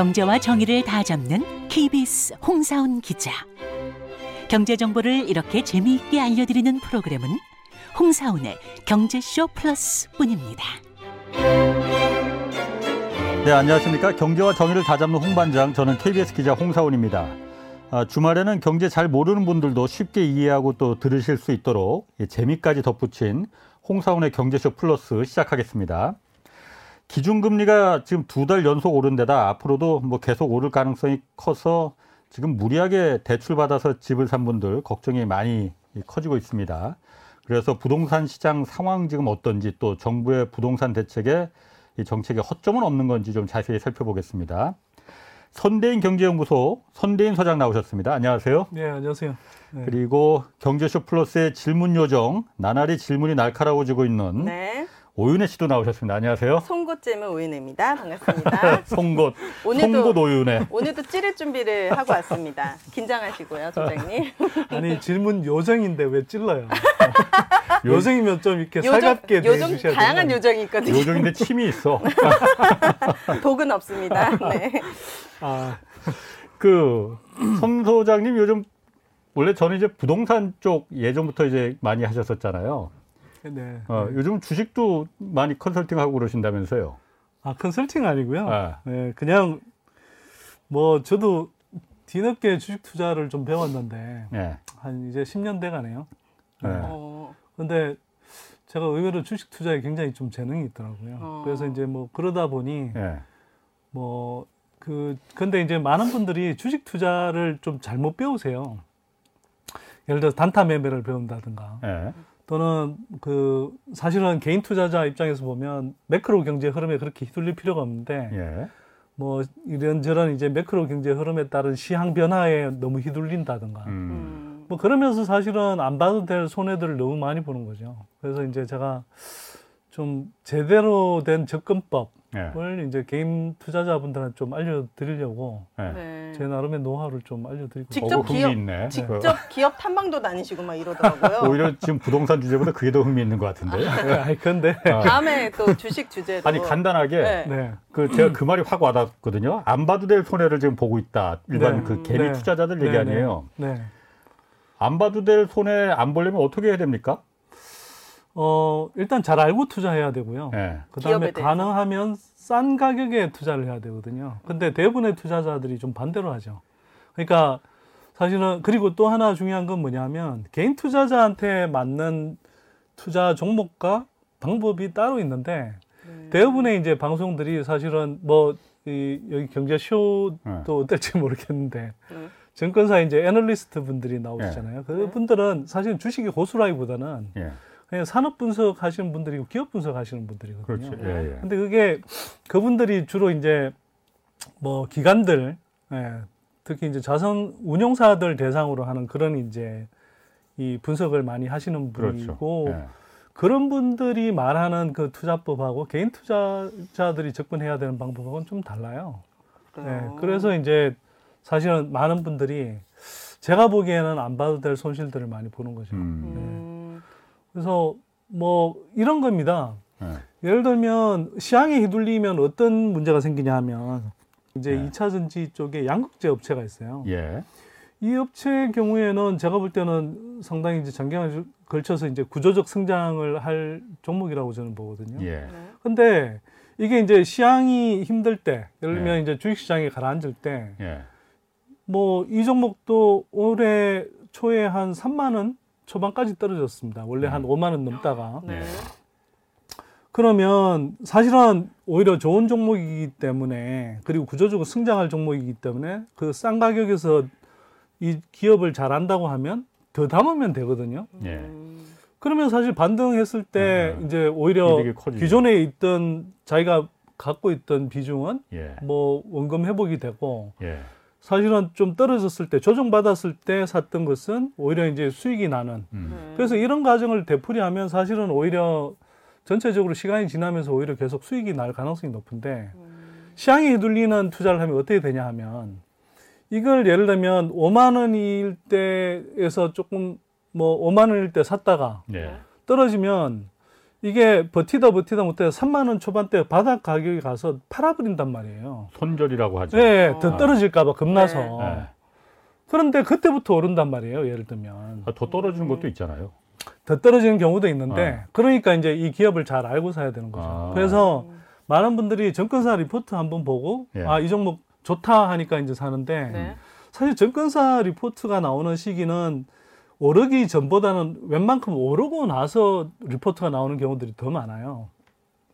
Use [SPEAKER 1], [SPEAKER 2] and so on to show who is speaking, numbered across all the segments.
[SPEAKER 1] 경제와 정의를 다 잡는 KBS 홍사훈 기자. 경제 정보를 이렇게 재미있게 알려드리는 프로그램은 홍사훈의 경제쇼 플러스뿐입니다.
[SPEAKER 2] 네, 안녕하십니까. 경제와 정의를 다 잡는 홍반장, 저는 KBS 기자 홍사훈입니다. 아, 주말에는 경제 잘 모르는 분들도 쉽게 이해하고 또 들으실 수 있도록 재미까지 덧붙인 홍사훈의 경제쇼 플러스 시작하겠습니다. 기준금리가 지금 두 달 연속 오른 데다 앞으로도 뭐 계속 오를 가능성이 커서 지금 무리하게 대출받아서 집을 산 분들 걱정이 많이 커지고 있습니다. 그래서 부동산 시장 상황 지금 어떤지 또 정부의 부동산 대책에 이 정책에 허점은 없는 건지 좀 자세히 살펴보겠습니다. 선대인 경제연구소 선대인 소장 나오셨습니다. 안녕하세요.
[SPEAKER 3] 네, 안녕하세요. 네.
[SPEAKER 2] 그리고 경제쇼 플러스의 질문 요정 나날이 질문이 날카로워지고 있는
[SPEAKER 4] 네.
[SPEAKER 2] 오윤혜 씨도 나오셨습니다. 안녕하세요.
[SPEAKER 4] 송곳잼의 오윤혜입니다. 반갑습니다.
[SPEAKER 2] 송곳,
[SPEAKER 4] 오늘도-
[SPEAKER 2] 송곳 오윤혜.
[SPEAKER 4] 오늘도 찌를 준비를 하고 왔습니다. 긴장하시고요, 소장님.
[SPEAKER 3] 아니 질문 요정인데 왜 찔러요? 요정이면 좀 이렇게 살갑게
[SPEAKER 4] 요정
[SPEAKER 3] 대해주셔야
[SPEAKER 4] 다양한
[SPEAKER 3] 된다.
[SPEAKER 4] 요정이 있거든요.
[SPEAKER 2] 요정인데 침이 있어.
[SPEAKER 4] 독은 없습니다. 네.
[SPEAKER 3] 아,
[SPEAKER 2] 그, 선 소장님 요즘 원래 저는 이제 부동산 쪽 예전부터 이제 많이 하셨었잖아요.
[SPEAKER 3] 네.
[SPEAKER 2] 어, 요즘 주식도 많이 컨설팅하고 그러신다면서요.
[SPEAKER 3] 아 컨설팅 아니고요.
[SPEAKER 2] 아.
[SPEAKER 3] 네, 그냥 뭐 저도 뒤늦게 주식 투자를 좀 배웠는데
[SPEAKER 2] 예.
[SPEAKER 3] 한 이제 10년 돼 가네요.
[SPEAKER 2] 네.
[SPEAKER 4] 어,
[SPEAKER 3] 근데 제가 의외로 주식 투자에 굉장히 좀 재능이 있더라고요.
[SPEAKER 4] 어.
[SPEAKER 3] 그래서 이제 뭐 그러다 보니
[SPEAKER 2] 예.
[SPEAKER 3] 뭐그 근데 이제 많은 분들이 주식 투자를 좀 잘못 배우세요. 예를 들어서 단타 매매를 배운다든가
[SPEAKER 2] 예.
[SPEAKER 3] 또는 그 사실은 개인 투자자 입장에서 보면 매크로 경제 흐름에 그렇게 휘둘릴 필요가 없는데
[SPEAKER 2] 예.
[SPEAKER 3] 뭐 이런저런 이제 매크로 경제 흐름에 따른 시향 변화에 너무 휘둘린다든가
[SPEAKER 2] 음.
[SPEAKER 4] 음.
[SPEAKER 3] 뭐 그러면서 사실은 안 봐도 될 손해들을 너무 많이 보는 거죠. 그래서 이제 제가 좀 제대로 된 접근법
[SPEAKER 2] 예.
[SPEAKER 3] 을 이제 개인 투자자분들한테 좀 알려드리려고
[SPEAKER 2] 예.
[SPEAKER 4] 네.
[SPEAKER 3] 제 나름의 노하우를 좀 알려드리고
[SPEAKER 4] 직접 기업-
[SPEAKER 2] 있네.
[SPEAKER 4] 직접 기업 탐방도 다니시고 막 이러더라고요.
[SPEAKER 2] 오히려 지금 부동산 주제보다 그게 더 흥미 있는 것 같은데.
[SPEAKER 3] 네, 아니 근데
[SPEAKER 2] 아.
[SPEAKER 4] 다음에 또 주식 주제도
[SPEAKER 2] 아니 간단하게
[SPEAKER 4] 네.
[SPEAKER 3] 네.
[SPEAKER 2] 그 제가 그 말이 확 와닿거든요. 안 봐도 될 손해를 지금 보고 있다. 일반
[SPEAKER 3] 네.
[SPEAKER 2] 그 개미
[SPEAKER 3] 네.
[SPEAKER 2] 투자자들 얘기
[SPEAKER 3] 네,
[SPEAKER 2] 아니에요.
[SPEAKER 3] 네. 네.
[SPEAKER 2] 안 봐도 될 손해 안 보려면 어떻게 해야 됩니까?
[SPEAKER 3] 어 일단 잘 알고 투자해야 되고요.
[SPEAKER 2] 예.
[SPEAKER 3] 그다음에
[SPEAKER 4] 기업에 대해서.
[SPEAKER 3] 가능하면 싼 가격에 투자를 해야 되거든요. 근데 대부분의 투자자들이 좀 반대로 하죠. 그러니까 사실은 그리고 또 하나 중요한 건 뭐냐면 개인 투자자한테 맞는 투자 종목과 방법이 따로 있는데
[SPEAKER 4] 음.
[SPEAKER 3] 대부분의 이제 방송들이 사실은 뭐 이, 여기 경제쇼도
[SPEAKER 2] 네.
[SPEAKER 3] 어떨지 모르겠는데
[SPEAKER 4] 네.
[SPEAKER 3] 증권사 이제 애널리스트 분들이 나오시잖아요. 그
[SPEAKER 4] 네.
[SPEAKER 3] 분들은 사실 주식이 고수라기보다는
[SPEAKER 2] 예.
[SPEAKER 3] 그냥 산업 분석 하시는 분들이고 기업 분석 하시는 분들이거든요.
[SPEAKER 2] 그렇죠. 예, 예.
[SPEAKER 3] 근데 그게 그분들이 주로 이제 뭐 기관들, 예, 특히 이제 자선 운용사들 대상으로 하는 그런 이제 이 분석을 많이 하시는
[SPEAKER 2] 그렇죠.
[SPEAKER 3] 분이고
[SPEAKER 2] 예.
[SPEAKER 3] 그런 분들이 말하는 그 투자법하고 개인 투자자들이 접근해야 되는 방법하고는 좀 달라요. 네,
[SPEAKER 4] 그래요.
[SPEAKER 3] 그래서 이제 사실은 많은 분들이 제가 보기에는 안 봐도 될 손실들을 많이 보는 거죠.
[SPEAKER 2] 음.
[SPEAKER 4] 음.
[SPEAKER 3] 그래서 뭐 이런 겁니다.
[SPEAKER 2] 예.
[SPEAKER 3] 예를 들면 시향에 휘둘리면 어떤 문제가 생기냐 하면 이제
[SPEAKER 2] 네.
[SPEAKER 3] 이 2차 전지 쪽에 양극재 업체가 있어요.
[SPEAKER 2] 예.
[SPEAKER 3] 이 업체의 경우에는 제가 볼 때는 상당히 이제 장기간에 걸쳐서 이제 구조적 성장을 할 종목이라고 저는 보거든요.
[SPEAKER 2] 예.
[SPEAKER 4] 네.
[SPEAKER 3] 근데 이게 이제 시향이 힘들 때, 예를 들면
[SPEAKER 2] 네.
[SPEAKER 3] 이제 주식시장이 가라앉을 때,
[SPEAKER 2] 예.
[SPEAKER 3] 뭐이 종목도 올해 초에 한 3만 원 초반까지 떨어졌습니다. 원래 한
[SPEAKER 2] 음.
[SPEAKER 3] 5만 원 넘다가.
[SPEAKER 4] 네.
[SPEAKER 3] 그러면 사실은 오히려 좋은 종목이기 때문에 그리고 구조적으로 성장할 종목이기 때문에 그 싼 가격에서 이 기업을 잘 한다고 하면 더 담으면 되거든요.
[SPEAKER 2] 예.
[SPEAKER 4] 음.
[SPEAKER 3] 그러면 사실 반등했을 때
[SPEAKER 2] 음, 음.
[SPEAKER 3] 이제 오히려. 기존에 있던 자기가 갖고 있던 비중은
[SPEAKER 2] 예.
[SPEAKER 3] 뭐 원금 회복이 되고
[SPEAKER 2] 예.
[SPEAKER 3] 사실은 좀 떨어졌을 때 조정받았을 때 샀던 것은 오히려 이제 수익이 나는
[SPEAKER 2] 음.
[SPEAKER 4] 네.
[SPEAKER 3] 그래서 이런 과정을 되풀이하면 사실은 오히려 전체적으로 시간이 지나면서 오히려 계속 수익이 날 가능성이 높은데
[SPEAKER 4] 음.
[SPEAKER 3] 시장에 휘둘리는 투자를 하면 어떻게 되냐 하면 이걸 예를 들면 5만 원일 때에서 조금 뭐 5만 원일 때 샀다가
[SPEAKER 2] 예.
[SPEAKER 3] 떨어지면 이게 버티다 버티다 못해 3만 원 초반대 바닥 가격이 가서 팔아버린단 말이에요.
[SPEAKER 2] 손절이라고 하죠.
[SPEAKER 3] 네, 더 떨어질까봐 겁나서.
[SPEAKER 4] 네.
[SPEAKER 2] 네.
[SPEAKER 3] 그런데 그때부터 오른단 말이에요. 예를 들면
[SPEAKER 2] 아, 더 떨어지는 것도 있잖아요.
[SPEAKER 3] 더 떨어지는 경우도 있는데
[SPEAKER 2] 네.
[SPEAKER 3] 그러니까 이제 이 기업을 잘 알고 사야 되는 거죠.
[SPEAKER 2] 아.
[SPEAKER 3] 그래서 많은 분들이 증권사 리포트 한번 보고
[SPEAKER 2] 예.
[SPEAKER 3] 아이 종목 좋다 하니까 이제 사는데
[SPEAKER 4] 네.
[SPEAKER 3] 사실 증권사 리포트가 나오는 시기는 오르기 전보다는 웬만큼 오르고 나서 리포트가 나오는 경우들이 더 많아요.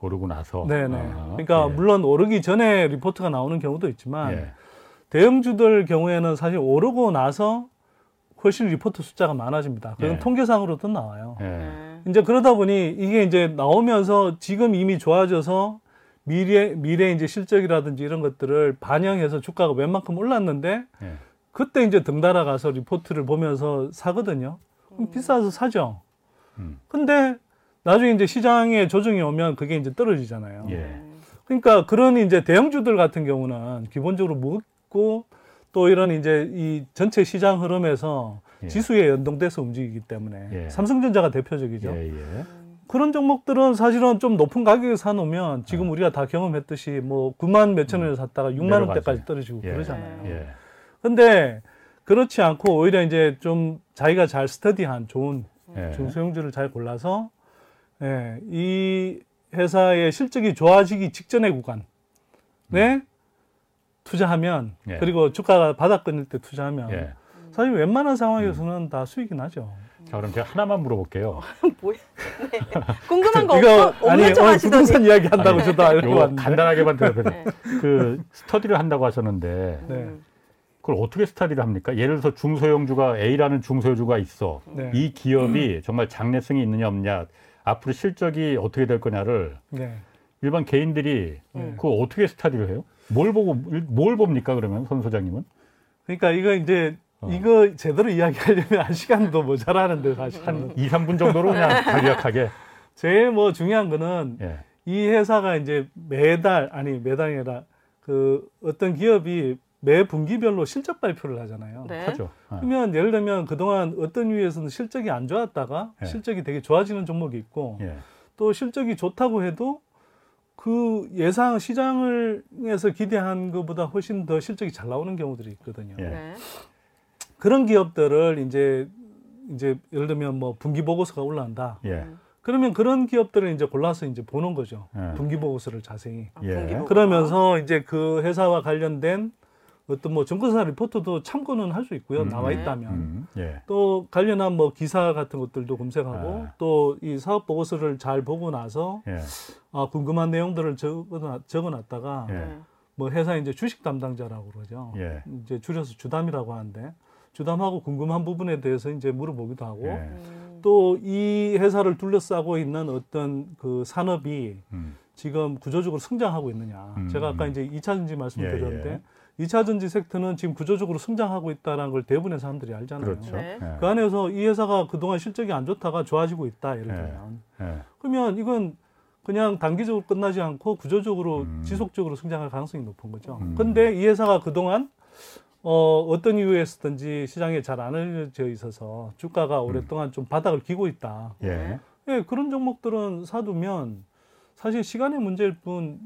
[SPEAKER 2] 오르고 나서.
[SPEAKER 3] 네네.
[SPEAKER 2] 아,
[SPEAKER 3] 그러니까
[SPEAKER 2] 예.
[SPEAKER 3] 물론 오르기 전에 리포트가 나오는 경우도 있지만
[SPEAKER 2] 예.
[SPEAKER 3] 대형주들 경우에는 사실 오르고 나서 훨씬 리포트 숫자가 많아집니다. 그건
[SPEAKER 2] 예.
[SPEAKER 3] 통계상으로도 나와요.
[SPEAKER 2] 예.
[SPEAKER 4] 네.
[SPEAKER 3] 이제 그러다 보니 이게 이제 나오면서 지금 이미 좋아져서 미래 미래 이제 실적이라든지 이런 것들을 반영해서 주가가 웬만큼 올랐는데
[SPEAKER 2] 예.
[SPEAKER 3] 그때 이제 등달아 가서 리포트를 보면서 사거든요. 그럼 비싸서 사죠.
[SPEAKER 2] 음.
[SPEAKER 3] 근데 나중에 이제 시장에 조정이 오면 그게 이제 떨어지잖아요.
[SPEAKER 2] 예.
[SPEAKER 3] 그러니까 그런 이제 대형주들 같은 경우는 기본적으로 먹고 또 이런 이제 이 전체 시장 흐름에서
[SPEAKER 2] 예.
[SPEAKER 3] 지수에 연동돼서 움직이기 때문에
[SPEAKER 2] 예.
[SPEAKER 3] 삼성전자가 대표적이죠.
[SPEAKER 2] 예. 예.
[SPEAKER 3] 그런 종목들은 사실은 좀 높은 가격에 사놓으면 지금 우리가 다 경험했듯이 뭐 9만 몇천 원에 샀다가 6만
[SPEAKER 2] 내려가죠.
[SPEAKER 3] 원대까지 떨어지고
[SPEAKER 2] 예.
[SPEAKER 3] 그러잖아요.
[SPEAKER 2] 예.
[SPEAKER 3] 근데 그렇지 않고 오히려 이제 좀 자기가 잘 스터디한 좋은
[SPEAKER 2] 예.
[SPEAKER 3] 중소형주를 잘 골라서 예, 이 회사의 실적이 좋아지기 직전의 구간에 투자하면
[SPEAKER 2] 예.
[SPEAKER 3] 그리고 주가가 바닥 끊을 때 투자하면
[SPEAKER 2] 예.
[SPEAKER 3] 사실 웬만한 상황에서는 다 수익이 나죠.
[SPEAKER 2] 자, 그럼 제가 하나만 물어볼게요.
[SPEAKER 4] 뭐야? 네. 궁금한 거
[SPEAKER 3] 이거
[SPEAKER 4] 없어?
[SPEAKER 3] 아니
[SPEAKER 4] 없는 척
[SPEAKER 3] 오늘
[SPEAKER 4] 하시더니.
[SPEAKER 3] 부동산 이야기 한다고 저도 알고 왔는데.
[SPEAKER 2] 간단하게만 들어보세요.
[SPEAKER 4] 네.
[SPEAKER 2] 그 스터디를 한다고 하셨는데
[SPEAKER 3] 네.
[SPEAKER 4] 음.
[SPEAKER 2] 그걸 어떻게 스터디를 합니까? 예를 들어서 중소형주가 A라는 중소형주가 있어.
[SPEAKER 3] 네.
[SPEAKER 2] 이 기업이 정말 장래성이 있느냐 없냐, 앞으로 실적이 어떻게 될 거냐를
[SPEAKER 3] 네.
[SPEAKER 2] 일반 개인들이
[SPEAKER 3] 네.
[SPEAKER 2] 그거 어떻게 스터디를 해요? 뭘 보고 뭘 봅니까 그러면 손 소장님은?
[SPEAKER 3] 그러니까 이거 이제
[SPEAKER 2] 어.
[SPEAKER 3] 이거 제대로 이야기하려면 한 시간도 모자라는데 사실 한
[SPEAKER 2] 2, 3분 정도로 그냥 간략하게.
[SPEAKER 3] 제일 뭐 중요한 거는
[SPEAKER 2] 예.
[SPEAKER 3] 이 회사가 이제 매달 아니 매달이 아니라 그 어떤 기업이 매 분기별로 실적 발표를 하잖아요.
[SPEAKER 4] 네.
[SPEAKER 2] 하죠. 어.
[SPEAKER 3] 그러면 예를 들면 그동안 어떤 위에서는 실적이 안 좋았다가
[SPEAKER 2] 예.
[SPEAKER 3] 실적이 되게 좋아지는 종목이 있고
[SPEAKER 2] 예.
[SPEAKER 3] 또 실적이 좋다고 해도 그 예상 시장을에서 기대한 것보다 훨씬 더 실적이 잘 나오는 경우들이 있거든요.
[SPEAKER 2] 예.
[SPEAKER 4] 네.
[SPEAKER 3] 그런 기업들을 이제 이제 예를 들면 뭐 분기 보고서가 올라온다.
[SPEAKER 2] 예.
[SPEAKER 4] 음.
[SPEAKER 3] 그러면 그런 기업들을 이제 골라서 이제 보는 거죠.
[SPEAKER 2] 예.
[SPEAKER 3] 분기 보고서를 자세히.
[SPEAKER 4] 아,
[SPEAKER 2] 예.
[SPEAKER 4] 분기 보고서.
[SPEAKER 3] 그러면서 이제 그 회사와 관련된 어떤 뭐 증권사 리포트도 참고는 할 수 있고요.
[SPEAKER 2] 음,
[SPEAKER 3] 나와
[SPEAKER 4] 네.
[SPEAKER 3] 있다면.
[SPEAKER 2] 음, 예.
[SPEAKER 3] 또 관련한 뭐 기사 같은 것들도 검색하고
[SPEAKER 2] 아.
[SPEAKER 3] 또이 사업 보고서를 잘 보고 나서
[SPEAKER 2] 예.
[SPEAKER 3] 아, 궁금한 내용들을 적어 적어놨다가
[SPEAKER 2] 예.
[SPEAKER 4] 네.
[SPEAKER 3] 뭐 회사 이제 주식 담당자라고 그러죠.
[SPEAKER 2] 예.
[SPEAKER 3] 이제 줄여서 주담이라고 하는데 주담하고 궁금한 부분에 대해서 이제 물어보기도 하고
[SPEAKER 2] 예.
[SPEAKER 4] 음.
[SPEAKER 3] 또이 회사를 둘러싸고 있는 어떤 그 산업이
[SPEAKER 2] 음.
[SPEAKER 3] 지금 구조적으로 성장하고 있느냐.
[SPEAKER 2] 음,
[SPEAKER 3] 제가 아까
[SPEAKER 2] 음.
[SPEAKER 3] 이제 2차 전지 말씀드렸는데
[SPEAKER 2] 예,
[SPEAKER 3] 이 2차 전지 섹터는 지금 구조적으로 성장하고 있다는 걸 대부분의 사람들이 알잖아요.
[SPEAKER 2] 그렇죠.
[SPEAKER 4] 네.
[SPEAKER 2] 예.
[SPEAKER 3] 그 안에서 이 회사가 그동안 실적이 안 좋다가 좋아지고 있다. 예를
[SPEAKER 2] 예.
[SPEAKER 3] 들면.
[SPEAKER 2] 예.
[SPEAKER 3] 그러면 이건 그냥 단기적으로 끝나지 않고 구조적으로
[SPEAKER 2] 음.
[SPEAKER 3] 지속적으로 성장할 가능성이 높은 거죠.
[SPEAKER 2] 음.
[SPEAKER 3] 근데 이 회사가 그동안 어, 어떤 이유에서든지 시장에 잘 안 알려져 있어서 주가가 오랫동안 좀 바닥을 기고 있다.
[SPEAKER 2] 예.
[SPEAKER 3] 예, 그런 종목들은 사두면 사실 시간의 문제일 뿐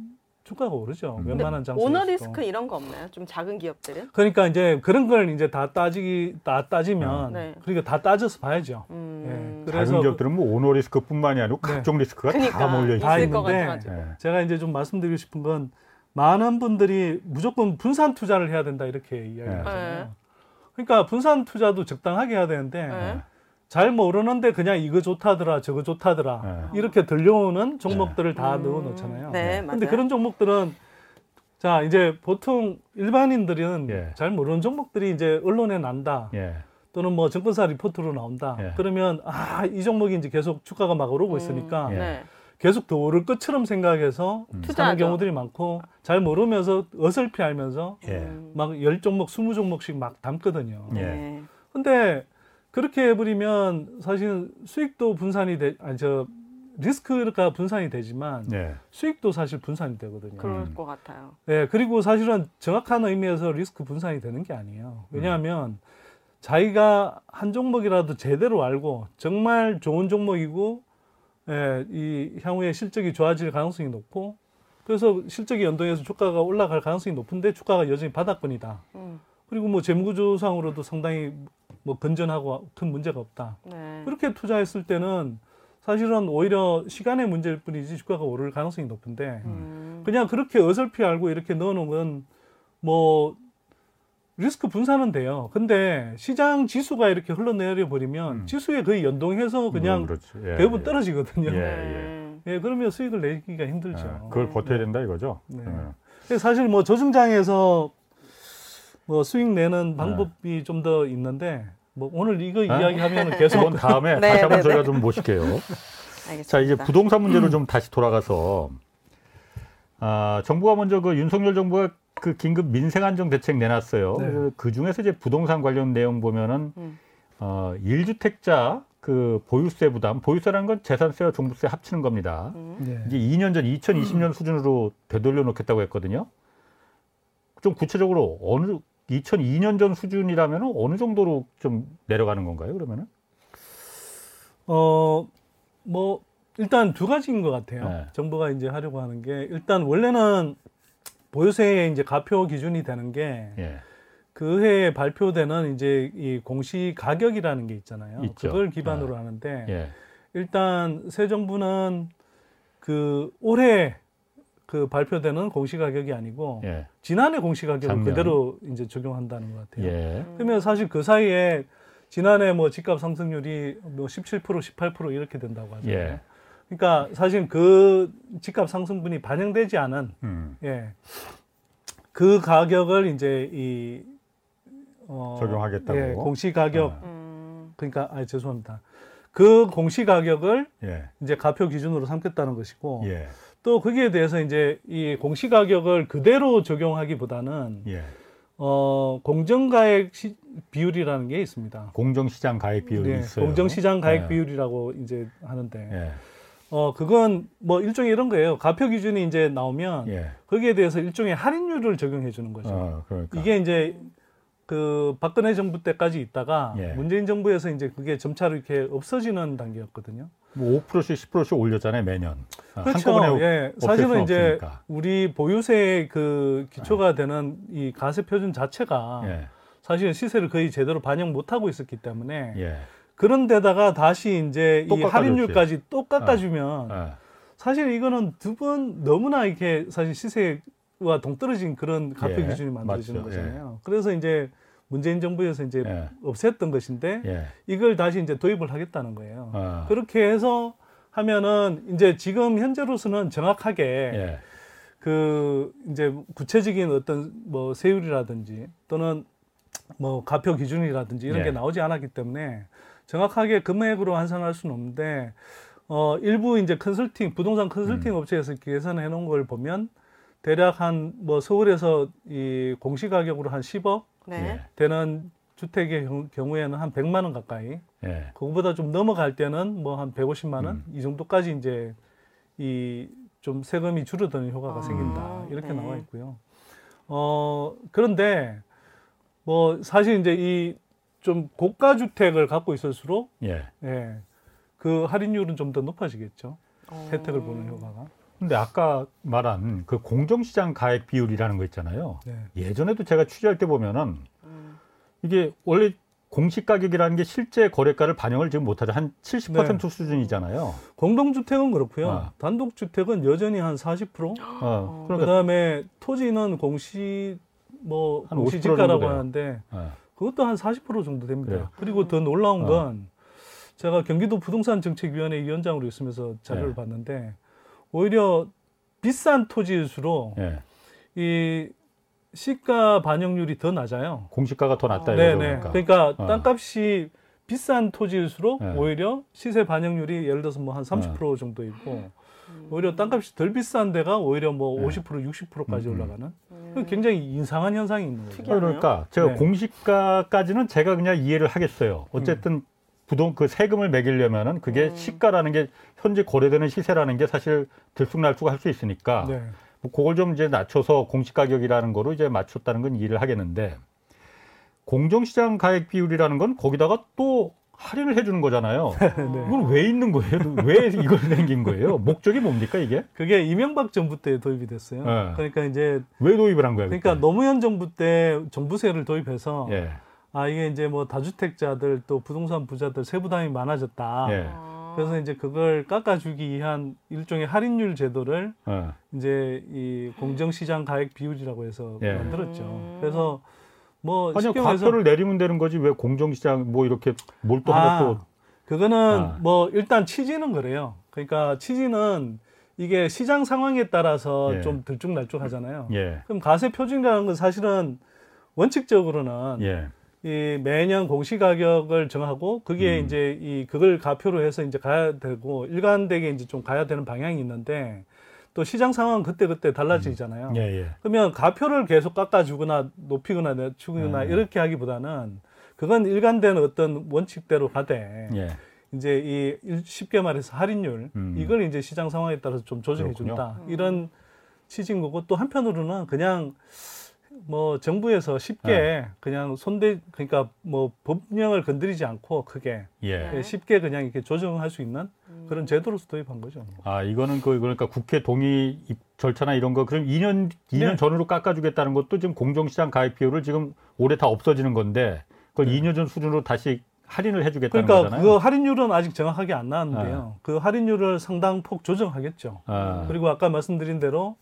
[SPEAKER 3] 주가가 오르죠.
[SPEAKER 2] 음.
[SPEAKER 3] 웬만한 장소에서.
[SPEAKER 4] 오너 리스크 이런 거 없나요? 좀 작은 기업들은?
[SPEAKER 3] 그러니까 이제 그런 걸 이제 다 따지기 다 따지면
[SPEAKER 4] 네.
[SPEAKER 3] 그러니까 다 따져서 봐야죠.
[SPEAKER 4] 음.
[SPEAKER 3] 예. 그래서
[SPEAKER 2] 작은 기업들은 뭐 오너 리스크뿐만이 아니고
[SPEAKER 3] 네.
[SPEAKER 2] 각종 리스크가 다
[SPEAKER 4] 그러니까
[SPEAKER 2] 몰려
[SPEAKER 3] 다
[SPEAKER 4] 있을
[SPEAKER 2] 있어요.
[SPEAKER 4] 것
[SPEAKER 3] 있는데.
[SPEAKER 2] 예.
[SPEAKER 3] 제가 이제 좀 말씀드리고 싶은 건 많은 분들이 무조건 분산 투자를 해야 된다 이렇게 이야기하잖아요.
[SPEAKER 4] 네.
[SPEAKER 3] 그러니까 분산 투자도 적당하게 해야 되는데
[SPEAKER 4] 네.
[SPEAKER 3] 잘 모르는데 그냥 이거 좋다더라 저거 좋다더라
[SPEAKER 2] 네.
[SPEAKER 3] 이렇게 들려오는 종목들을 다
[SPEAKER 4] 음.
[SPEAKER 3] 넣어 놓잖아요.
[SPEAKER 4] 네,
[SPEAKER 3] 근데
[SPEAKER 4] 맞아요.
[SPEAKER 3] 그런 종목들은 자 이제 보통 일반인들은
[SPEAKER 2] 예.
[SPEAKER 3] 잘 모르는 종목들이 이제 언론에 난다
[SPEAKER 2] 예.
[SPEAKER 3] 또는 뭐 증권사 리포트로 나온다
[SPEAKER 2] 예.
[SPEAKER 3] 그러면 아 이 종목이 이제 계속 주가가 막 오르고
[SPEAKER 4] 음.
[SPEAKER 3] 있으니까
[SPEAKER 2] 예.
[SPEAKER 4] 네.
[SPEAKER 3] 계속 더 오를 것처럼 생각해서 사는
[SPEAKER 4] 투자하죠.
[SPEAKER 3] 경우들이 많고 잘 모르면서 어설피 알면서
[SPEAKER 2] 예.
[SPEAKER 4] 음.
[SPEAKER 3] 막열 종목, 스무 종목씩 막 담거든요.
[SPEAKER 2] 예.
[SPEAKER 4] 네.
[SPEAKER 3] 근데 그렇게 해버리면 사실 수익도 분산이 돼, 아니 저 리스크가 분산이 되지만
[SPEAKER 2] 예.
[SPEAKER 3] 수익도 사실 분산이 되거든요.
[SPEAKER 4] 그럴
[SPEAKER 2] 음.
[SPEAKER 4] 것 같아요.
[SPEAKER 3] 네, 그리고 사실은 정확한 의미에서 리스크 분산이 되는 게 아니에요. 왜냐하면 자기가 한 종목이라도 제대로 알고 정말 좋은 종목이고 예, 이 향후에 실적이 좋아질 가능성이 높고 그래서 실적이 연동해서 주가가 올라갈 가능성이 높은데 주가가 여전히 바닥권이다.
[SPEAKER 4] 음.
[SPEAKER 3] 그리고 뭐 재무구조상으로도 상당히 뭐 건전하고 큰 문제가 없다.
[SPEAKER 4] 네.
[SPEAKER 3] 그렇게 투자했을 때는 사실은 오히려 시간의 문제일 뿐이지 주가가 오를 가능성이 높은데
[SPEAKER 4] 음.
[SPEAKER 3] 그냥 그렇게 어설피 알고 이렇게 넣어놓으면 뭐 리스크 분산은 돼요. 근데 시장 지수가 이렇게 흘러내려 버리면
[SPEAKER 2] 음.
[SPEAKER 3] 지수에 거의 연동해서 그냥
[SPEAKER 2] 그렇지. 예,
[SPEAKER 3] 대부분
[SPEAKER 2] 예.
[SPEAKER 3] 떨어지거든요.
[SPEAKER 2] 예,
[SPEAKER 3] 예.
[SPEAKER 4] 네.
[SPEAKER 3] 그러면 수익을 내기가 힘들죠.
[SPEAKER 2] 예, 그걸 버텨야 된다 이거죠.
[SPEAKER 3] 네.
[SPEAKER 2] 예.
[SPEAKER 3] 사실 뭐 조중장에서 뭐 수익
[SPEAKER 2] 네.
[SPEAKER 3] 내는 방법이 좀더 있는데 뭐 오늘 이거
[SPEAKER 2] 아?
[SPEAKER 3] 이야기하면 계속
[SPEAKER 2] 그건 다음에
[SPEAKER 4] 네,
[SPEAKER 2] 다시 한번
[SPEAKER 4] 네,
[SPEAKER 2] 저희가
[SPEAKER 4] 네.
[SPEAKER 2] 좀 모실게요.
[SPEAKER 4] 알겠습니다.
[SPEAKER 2] 자 이제 부동산 문제로 좀 다시 돌아가서 아, 정부가 먼저 그 윤석열 정부가 그 긴급 민생 안정 대책 내놨어요.
[SPEAKER 3] 네.
[SPEAKER 2] 그 중에서 이제 부동산 관련 내용 보면은
[SPEAKER 4] 음.
[SPEAKER 2] 어, 1주택자 그 보유세 부담, 보유세라는 건 재산세와 종부세 합치는 겁니다.
[SPEAKER 4] 음.
[SPEAKER 3] 예.
[SPEAKER 2] 이제 2년 전 2020년 수준으로 되돌려 놓겠다고 했거든요. 좀 구체적으로 어느 2002년 전 수준이라면 어느 정도로 좀 내려가는 건가요? 그러면은?
[SPEAKER 3] 어, 뭐, 일단 두 가지인 것 같아요.
[SPEAKER 2] 네.
[SPEAKER 3] 정부가 이제 하려고 하는 게, 일단 원래는 보유세의 이제 가표 기준이 되는 게,
[SPEAKER 2] 예.
[SPEAKER 3] 그 해에 발표되는 이제 이 공시 가격이라는 게 있잖아요.
[SPEAKER 2] 있죠.
[SPEAKER 3] 그걸 기반으로 하는데,
[SPEAKER 2] 예.
[SPEAKER 3] 일단 새 정부는 그 올해 그 발표되는 공시 가격이 아니고,
[SPEAKER 2] 예.
[SPEAKER 3] 지난해 공시 가격을
[SPEAKER 2] 작년.
[SPEAKER 3] 그대로 이제 적용한다는 것 같아요.
[SPEAKER 2] 예.
[SPEAKER 3] 그러면 사실 그 사이에 지난해 뭐 집값 상승률이 뭐 17% 18% 이렇게 된다고 하잖아요.
[SPEAKER 2] 예.
[SPEAKER 3] 그러니까 사실 그 집값 상승분이 반영되지 않은
[SPEAKER 2] 음.
[SPEAKER 3] 예. 그 가격을 이제 이 어,
[SPEAKER 2] 적용하겠다고?
[SPEAKER 3] 예, 공시 가격
[SPEAKER 2] 어.
[SPEAKER 4] 음.
[SPEAKER 3] 그러니까 아 죄송합니다. 그 공시 가격을
[SPEAKER 2] 예.
[SPEAKER 3] 이제 가표 기준으로 삼겠다는 것이고
[SPEAKER 2] 예.
[SPEAKER 3] 또 거기에 대해서 이제 이 공시 가격을 그대로 적용하기보다는
[SPEAKER 2] 예.
[SPEAKER 3] 어, 공정가액 시- 비율이라는 게 있습니다.
[SPEAKER 2] 공정시장 가액 비율이
[SPEAKER 3] 네,
[SPEAKER 2] 있어요.
[SPEAKER 3] 공정시장 가액
[SPEAKER 2] 예.
[SPEAKER 3] 비율이라고 이제 하는데,
[SPEAKER 2] 예.
[SPEAKER 3] 어, 그건 뭐 일종의 이런 거예요. 가표 기준이 이제 나오면
[SPEAKER 2] 예.
[SPEAKER 3] 거기에 대해서 일종의 할인율을 적용해 주는 거죠.
[SPEAKER 2] 어, 그러니까.
[SPEAKER 3] 이게 이제 그 박근혜 정부 때까지 있다가
[SPEAKER 2] 예.
[SPEAKER 3] 문재인 정부에서 이제 그게 점차로 이렇게 없어지는 단계였거든요.
[SPEAKER 2] 뭐 5%씩 10%씩 올렸잖아요, 매년. 아,
[SPEAKER 3] 그렇죠.
[SPEAKER 2] 한꺼번에
[SPEAKER 3] 예. 사실은 이제
[SPEAKER 2] 없으니까.
[SPEAKER 3] 우리 보유세의 그 기초가 되는 이 가세 표준 자체가
[SPEAKER 2] 예.
[SPEAKER 3] 사실 시세를 거의 제대로 반영 못 하고 있었기 때문에
[SPEAKER 2] 예.
[SPEAKER 3] 그런 데다가 다시 이제
[SPEAKER 2] 또
[SPEAKER 3] 이. 할인율까지 또 깎아주면
[SPEAKER 2] 예.
[SPEAKER 3] 사실 이거는 두 번 너무나 이렇게 사실 시세와 동떨어진 그런 가표
[SPEAKER 2] 예,
[SPEAKER 3] 기준이 만들어지는
[SPEAKER 2] 맞죠.
[SPEAKER 3] 거잖아요. 그래서 이제 문재인 정부에서 이제
[SPEAKER 2] 예.
[SPEAKER 3] 없앴던 것인데
[SPEAKER 2] 예.
[SPEAKER 3] 이걸 다시 이제 도입을 하겠다는 거예요.
[SPEAKER 2] 어.
[SPEAKER 3] 그렇게 해서 하면은 이제 지금 현재로서는 정확하게
[SPEAKER 2] 예.
[SPEAKER 3] 그 이제 구체적인 어떤 뭐 세율이라든지 또는 뭐 가표 기준이라든지 이런
[SPEAKER 2] 예.
[SPEAKER 3] 게 나오지 않았기 때문에 정확하게 금액으로 환산할 수는 없는데 어 일부 이제 컨설팅 부동산 컨설팅
[SPEAKER 2] 음.
[SPEAKER 3] 업체에서 계산해 놓은 걸 보면 대략 한 뭐 서울에서 이 공시 가격으로 한 10억
[SPEAKER 4] 네.
[SPEAKER 3] 되는 주택의 경우- 경우에는 한 100만 원 가까이
[SPEAKER 2] 예.
[SPEAKER 3] 그거보다 좀 넘어갈 때는 뭐 한 150만 원이 정도까지 이제 이 좀 세금이 줄어드는 효과가
[SPEAKER 4] 아,
[SPEAKER 3] 생긴다 이렇게
[SPEAKER 4] 네.
[SPEAKER 3] 나와 있고요. 어 그런데 뭐 사실 이제 이 좀 고가 주택을 갖고 있을수록
[SPEAKER 2] 예.
[SPEAKER 3] 예, 그 할인율은 좀 더 높아지겠죠.
[SPEAKER 4] 어.
[SPEAKER 3] 혜택을 보는 효과가.
[SPEAKER 2] 근데 아까 말한 그 공정시장 가액 비율이라는 거 있잖아요.
[SPEAKER 3] 네.
[SPEAKER 2] 예전에도 제가 취재할 때 보면은
[SPEAKER 4] 음.
[SPEAKER 2] 이게 원래 공시 가격이라는 게 실제 거래가를 반영을 지금 못하죠. 한 70%
[SPEAKER 3] 네.
[SPEAKER 2] 수준이잖아요.
[SPEAKER 3] 공동주택은 그렇고요.
[SPEAKER 2] 아.
[SPEAKER 3] 단독주택은 여전히 한 40%.
[SPEAKER 2] 어, 그러니까
[SPEAKER 3] 그다음에 토지는 공시
[SPEAKER 2] 뭐한
[SPEAKER 3] 공시
[SPEAKER 2] 50% 정도
[SPEAKER 3] 지가라고
[SPEAKER 2] 돼요.
[SPEAKER 3] 하는데
[SPEAKER 2] 어,
[SPEAKER 3] 그것도 한 40% 정도 됩니다.
[SPEAKER 2] 그래요.
[SPEAKER 3] 그리고 더 놀라운
[SPEAKER 2] 어.
[SPEAKER 3] 건 제가 경기도 부동산 정책위원회 위원장으로 있으면서 자료를
[SPEAKER 2] 네.
[SPEAKER 3] 봤는데 오히려 비싼 토지일수록
[SPEAKER 2] 예.
[SPEAKER 3] 이 시가 반영률이 더 낮아요.
[SPEAKER 2] 공시가가 더 낮다
[SPEAKER 3] 네네.
[SPEAKER 2] 이거죠.
[SPEAKER 3] 그러니까
[SPEAKER 2] 어.
[SPEAKER 3] 땅값이 비싼 토지일수록
[SPEAKER 2] 네.
[SPEAKER 3] 오히려 시세 반영률이 예를 들어서 뭐 한 30% 정도 있고 오히려 땅값이 덜 비싼 데가 오히려 뭐
[SPEAKER 2] 네.
[SPEAKER 3] 50% 60%까지
[SPEAKER 2] 음, 음.
[SPEAKER 3] 올라가는
[SPEAKER 4] 음.
[SPEAKER 3] 그 굉장히 이상한 현상이 있는 거죠.
[SPEAKER 4] 특이하네요.
[SPEAKER 2] 그러니까 제가
[SPEAKER 3] 네.
[SPEAKER 2] 공시가까지는 제가 그냥 이해를 하겠어요. 어쨌든 부동 그 세금을 매기려면은 그게
[SPEAKER 4] 음.
[SPEAKER 2] 시가라는 게 현재 거래되는 시세라는 게 사실 들쑥날쑥 할 수 있으니까
[SPEAKER 3] 네.
[SPEAKER 2] 뭐 그걸 좀 이제 낮춰서 공시 가격이라는 거로 이제 맞췄다는 건 이해를 하겠는데 공정시장 가액 비율이라는 건 거기다가 또 할인을 해주는 거잖아요.
[SPEAKER 3] 네.
[SPEAKER 2] 이건 왜 있는 거예요? 왜 이걸 생긴 거예요? 목적이 뭡니까 이게?
[SPEAKER 3] 그게 이명박 정부 때 도입이 됐어요.
[SPEAKER 2] 네.
[SPEAKER 3] 그러니까 이제
[SPEAKER 2] 왜 도입을 한 거예요?
[SPEAKER 3] 그러니까
[SPEAKER 2] 그때?
[SPEAKER 3] 노무현 정부 때 정부세를 도입해서
[SPEAKER 2] 예,
[SPEAKER 3] 아 이게 이제 뭐 다주택자들 또 부동산 부자들 세부담이 많아졌다.
[SPEAKER 2] 예,
[SPEAKER 4] 어.
[SPEAKER 3] 그래서 이제 그걸 깎아주기 위한 일종의 할인율 제도를
[SPEAKER 2] 어,
[SPEAKER 3] 이제 이 공정시장 가액 비율이라고 해서
[SPEAKER 2] 예.
[SPEAKER 3] 만들었죠.
[SPEAKER 4] 음.
[SPEAKER 3] 그래서 뭐
[SPEAKER 2] 아니요 과표를 내리면 되는 거지 왜 공정시장 뭐 이렇게 뭘또
[SPEAKER 3] 아,
[SPEAKER 2] 하나 또
[SPEAKER 3] 그거는
[SPEAKER 2] 아.
[SPEAKER 3] 뭐 일단 취지는 그래요. 그러니까 취지는 이게 시장 상황에 따라서
[SPEAKER 2] 예.
[SPEAKER 3] 좀 들쭉날쭉하잖아요.
[SPEAKER 2] 예,
[SPEAKER 3] 그럼 가세 표준이라는 건 사실은 원칙적으로는
[SPEAKER 2] 예,
[SPEAKER 3] 이 매년 공시 가격을 정하고 그게
[SPEAKER 2] 음.
[SPEAKER 3] 이제 이 그걸 가표로 해서 이제 가야 되고 일관되게 이제 좀 가야 되는 방향이 있는데 또 시장 상황은 그때 그때 달라지잖아요.
[SPEAKER 2] 예, 예,
[SPEAKER 3] 그러면 가표를 계속 깎아주거나 높이거나 낮추거나
[SPEAKER 2] 음.
[SPEAKER 3] 이렇게 하기보다는 그건 일관된 어떤 원칙대로 가되
[SPEAKER 2] 예,
[SPEAKER 3] 이제 이 일- 쉽게 말해서 할인율
[SPEAKER 2] 음.
[SPEAKER 3] 이걸 이제 시장 상황에 따라서 좀 조정해 준다 이런 취지인 거고 또 한편으로는 그냥 뭐 정부에서 쉽게
[SPEAKER 2] 네.
[SPEAKER 3] 그냥 손대 그러니까 뭐 법령을 건드리지 않고 크게
[SPEAKER 2] 예.
[SPEAKER 3] 예, 쉽게 그냥 이렇게 조정할 수 있는 그런 제도로서 도입한 거죠.
[SPEAKER 2] 아 이거는 그 그러니까 국회 동의 입- 절차나 이런 거 그럼 2년 2년
[SPEAKER 3] 네.
[SPEAKER 2] 전으로 깎아주겠다는 것도 지금 공정시장 가입 비율을 지금 올해 다 없어지는 건데 그걸 2년 전 수준으로 다시 할인을 해주겠다는
[SPEAKER 3] 네. 그러니까
[SPEAKER 2] 거잖아요.
[SPEAKER 3] 그 할인율은 아직 정확하게 안 나왔는데요. 그 할인율을 상당 폭 조정하겠죠.
[SPEAKER 2] 아,
[SPEAKER 3] 그리고 아까 말씀드린 대로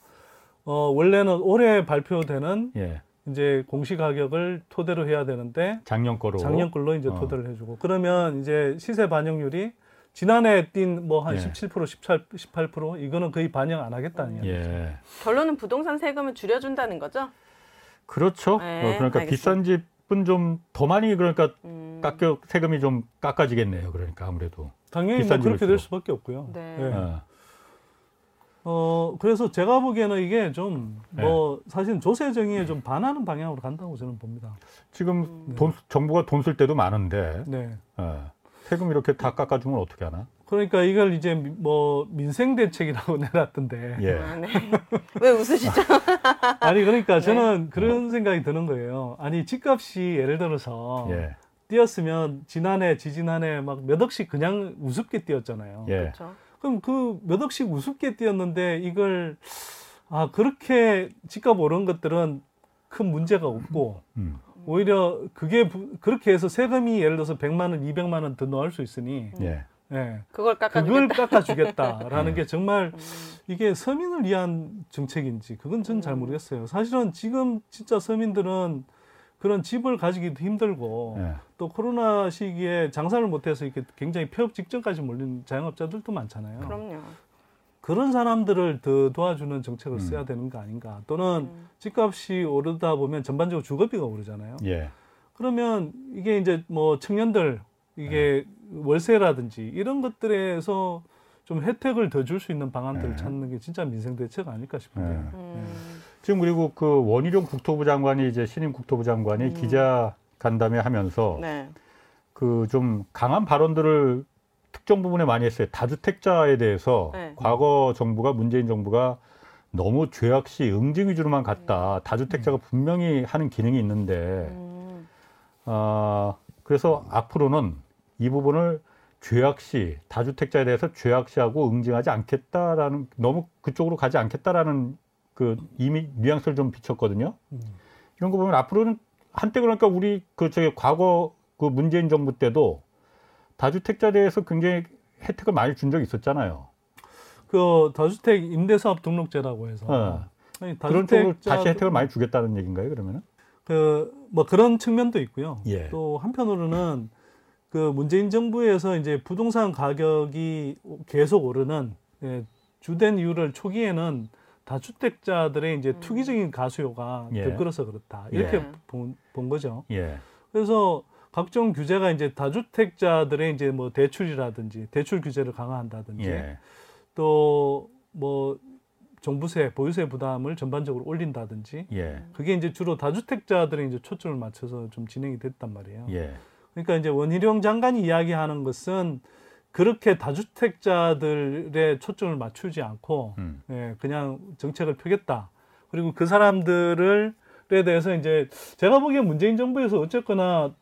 [SPEAKER 3] 어, 원래는 올해 발표되는
[SPEAKER 2] 예,
[SPEAKER 3] 이제 공시 가격을 토대로 해야 되는데
[SPEAKER 2] 작년 거로
[SPEAKER 3] 작년 걸로 이제
[SPEAKER 2] 어.
[SPEAKER 3] 토대를 해주고 그러면 이제 시세 반영률이 지난해 뛴 뭐한
[SPEAKER 2] 예.
[SPEAKER 3] 17% 18, 18% 이거는 거의 반영 안 하겠다는 얘기죠.
[SPEAKER 2] 예,
[SPEAKER 4] 결론은 부동산 세금을 줄여준다는 거죠?
[SPEAKER 2] 그렇죠.
[SPEAKER 4] 네,
[SPEAKER 2] 어, 그러니까
[SPEAKER 4] 알겠습니다.
[SPEAKER 2] 비싼 집은 좀 더 많이 그러니까
[SPEAKER 4] 음.
[SPEAKER 2] 깎여 세금이 좀 깎아지겠네요. 그러니까 아무래도
[SPEAKER 3] 당연히 뭐 그렇게. 될 수밖에 없고요.
[SPEAKER 4] 네.
[SPEAKER 3] 예.
[SPEAKER 2] 어,
[SPEAKER 3] 어 그래서 제가 보기에는 이게 좀
[SPEAKER 2] 네.
[SPEAKER 3] 뭐 사실 조세 정의에 좀 반하는 방향으로 간다고 저는 봅니다.
[SPEAKER 2] 지금
[SPEAKER 4] 음.
[SPEAKER 2] 돈 정부가 돈 쓸 때도 많은데
[SPEAKER 3] 네.
[SPEAKER 2] 어, 세금 이렇게 다 깎아주면 어떻게 하나?
[SPEAKER 3] 그러니까 이걸 이제 미- 뭐 민생 대책이라고 내놨던데.
[SPEAKER 2] 예,
[SPEAKER 4] 아, 네. 왜 웃으시죠?
[SPEAKER 3] 아니
[SPEAKER 2] 네.
[SPEAKER 3] 그러니까 저는 그런 생각이 드는 거예요. 아니 집값이 예를 들어서
[SPEAKER 2] 예,
[SPEAKER 3] 뛰었으면 지난해 지지난해 막 몇 억씩 그냥 우습게 뛰었잖아요.
[SPEAKER 2] 예,
[SPEAKER 4] 그렇죠.
[SPEAKER 3] 그럼 그 몇 억씩 우습게 뛰었는데 이걸 아 그렇게 집값 오른 것들은 큰 문제가 없고
[SPEAKER 2] 음,
[SPEAKER 3] 오히려 그게 부- 그렇게 해서 세금이 예를 들어서 100만 원, 200만 원 더 넣을 수 있으니
[SPEAKER 2] 예.
[SPEAKER 3] 예.
[SPEAKER 4] 그걸
[SPEAKER 3] 그걸
[SPEAKER 4] 깎아주겠다.
[SPEAKER 3] 깎아 주겠다 라는
[SPEAKER 2] 네.
[SPEAKER 3] 게 정말
[SPEAKER 4] 음.
[SPEAKER 3] 이게 서민을 위한 정책인지 그건 전잘
[SPEAKER 4] 음.
[SPEAKER 3] 모르겠어요. 사실은 지금 진짜 서민들은 그런 집을 가지기도 힘들고
[SPEAKER 2] 예.
[SPEAKER 3] 또 코로나 시기에 장사를 못해서 이렇게 굉장히 폐업 직전까지 몰린 자영업자들도 많잖아요.
[SPEAKER 4] 그럼요.
[SPEAKER 3] 그런 사람들을 더 도와주는 정책을
[SPEAKER 2] 음.
[SPEAKER 3] 써야 되는 거 아닌가. 또는
[SPEAKER 4] 음.
[SPEAKER 3] 집값이 오르다 보면 전반적으로 주거비가 오르잖아요.
[SPEAKER 2] 예.
[SPEAKER 3] 그러면 이게 이제 뭐 청년들 이게
[SPEAKER 2] 네.
[SPEAKER 3] 월세라든지 이런 것들에서 좀 혜택을 더 줄 수 있는 방안들을
[SPEAKER 2] 네.
[SPEAKER 3] 찾는 게 진짜 민생 대책 아닐까 싶은데요.
[SPEAKER 2] 네.
[SPEAKER 4] 음.
[SPEAKER 2] 지금 그리고 그 원희룡 국토부 장관이 이제 신임 국토부 장관이
[SPEAKER 4] 음.
[SPEAKER 2] 기자 간담회 하면서
[SPEAKER 4] 네.
[SPEAKER 2] 그좀 강한 발언들을 특정 부분에 많이 했어요. 다주택자에 대해서
[SPEAKER 4] 네.
[SPEAKER 2] 과거 정부가 문재인 정부가 너무 죄악시 응징 위주로만 갔다. 다주택자가 분명히 하는 기능이 있는데
[SPEAKER 4] 음.
[SPEAKER 2] 아 그래서 앞으로는 이 부분을 죄악시 다주택자에 대해서 죄악시하고 응징하지 않겠다라는 너무 그쪽으로 가지 않겠다라는 그 이미 뉘앙스를 좀 비쳤거든요.
[SPEAKER 3] 음.
[SPEAKER 2] 이런 거 보면 앞으로는 한때 그러니까 우리 그 저기 과거 그 문재인 정부 때도 다주택자에 대해서 굉장히 혜택을 많이 준 적이 있었잖아요.
[SPEAKER 3] 그 다주택 임대사업 등록제라고 해서
[SPEAKER 2] 어.
[SPEAKER 3] 아니,
[SPEAKER 2] 그런 쪽으로 다시 혜택을 많이 주겠다는 얘기인가요? 그러면은?
[SPEAKER 3] 그 뭐 그런 측면도 있고요.
[SPEAKER 2] 예.
[SPEAKER 3] 또 한편으로는 그 문재인 정부에서 이제 부동산 가격이 계속 오르는 예, 주된 이유를 초기에는 다주택자들의 이제 투기적인 가수요가
[SPEAKER 2] 예.
[SPEAKER 3] 들끓어서 그렇다 이렇게
[SPEAKER 4] 예.
[SPEAKER 3] 본, 본 거죠.
[SPEAKER 2] 예.
[SPEAKER 3] 그래서 각종 규제가 이제 다주택자들의 이제 뭐 대출이라든지 대출 규제를 강화한다든지
[SPEAKER 2] 예.
[SPEAKER 3] 또뭐 종부세, 보유세 부담을 전반적으로 올린다든지
[SPEAKER 2] 예.
[SPEAKER 3] 그게 이제 주로 다주택자들의 이제 초점을 맞춰서 좀 진행이 됐단 말이에요.
[SPEAKER 2] 예.
[SPEAKER 3] 그러니까 이제 원희룡 장관이 이야기하는 것은 그렇게 다주택자들의 초점을 맞추지 않고
[SPEAKER 2] 음.
[SPEAKER 3] 예, 그냥 정책을 펴겠다. 그리고 그 사람들에 대해서 이제 제가 보기엔 문재인 정부에서 어쨌거나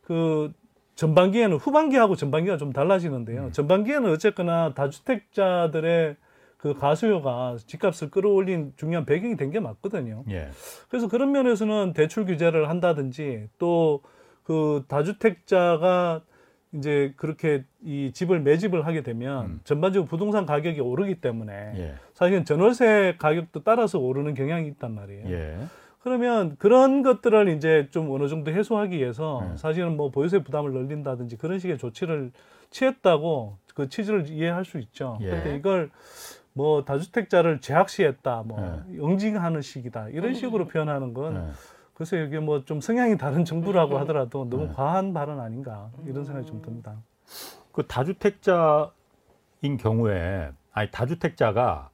[SPEAKER 3] 그 전반기에는 후반기하고 전반기가 좀 달라지는데요.
[SPEAKER 2] 음.
[SPEAKER 3] 전반기에는 어쨌거나 다주택자들의 그 가수요가 집값을 끌어올린 중요한 배경이 된 게 맞거든요.
[SPEAKER 2] 예.
[SPEAKER 3] 그래서 그런 면에서는 대출 규제를 한다든지 또 그 다주택자가 이제 그렇게 이 집을 매집을 하게 되면
[SPEAKER 2] 음.
[SPEAKER 3] 전반적으로 부동산 가격이 오르기 때문에
[SPEAKER 2] 예.
[SPEAKER 3] 사실은 전월세 가격도 따라서 오르는 경향이 있단 말이에요.
[SPEAKER 2] 예.
[SPEAKER 3] 그러면 그런 것들을 이제 좀 어느 정도 해소하기 위해서
[SPEAKER 2] 네.
[SPEAKER 3] 사실은 뭐 보유세 부담을 늘린다든지 그런 식의 조치를 취했다고 그 취지를 이해할 수 있죠.
[SPEAKER 2] 예.
[SPEAKER 3] 근데 이걸 뭐 다주택자를 제약시했다, 뭐
[SPEAKER 2] 네.
[SPEAKER 3] 응징하는 식이다 이런 식으로 표현하는 건
[SPEAKER 2] 예.
[SPEAKER 3] 글쎄 여기 뭐 좀 성향이 다른 정부라고 하더라도 너무
[SPEAKER 2] 네.
[SPEAKER 3] 과한 발언 아닌가 이런 생각이 좀 듭니다.
[SPEAKER 2] 그 다주택자인 경우에 아니 다주택자가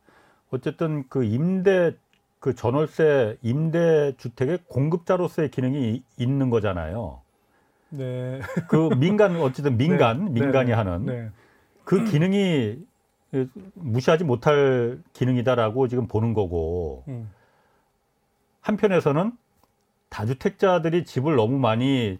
[SPEAKER 2] 어쨌든 그 임대 그 전월세 임대 주택의 공급자로서의 기능이 이- 있는 거잖아요.
[SPEAKER 3] 네.
[SPEAKER 2] 그 민간 어쨌든 민간
[SPEAKER 3] 네.
[SPEAKER 2] 민간이
[SPEAKER 3] 네.
[SPEAKER 2] 하는
[SPEAKER 3] 네.
[SPEAKER 2] 그 기능이 무시하지 못할 기능이다라고 지금 보는 거고
[SPEAKER 3] 음.
[SPEAKER 2] 한편에서는 다주택자들이 집을 너무 많이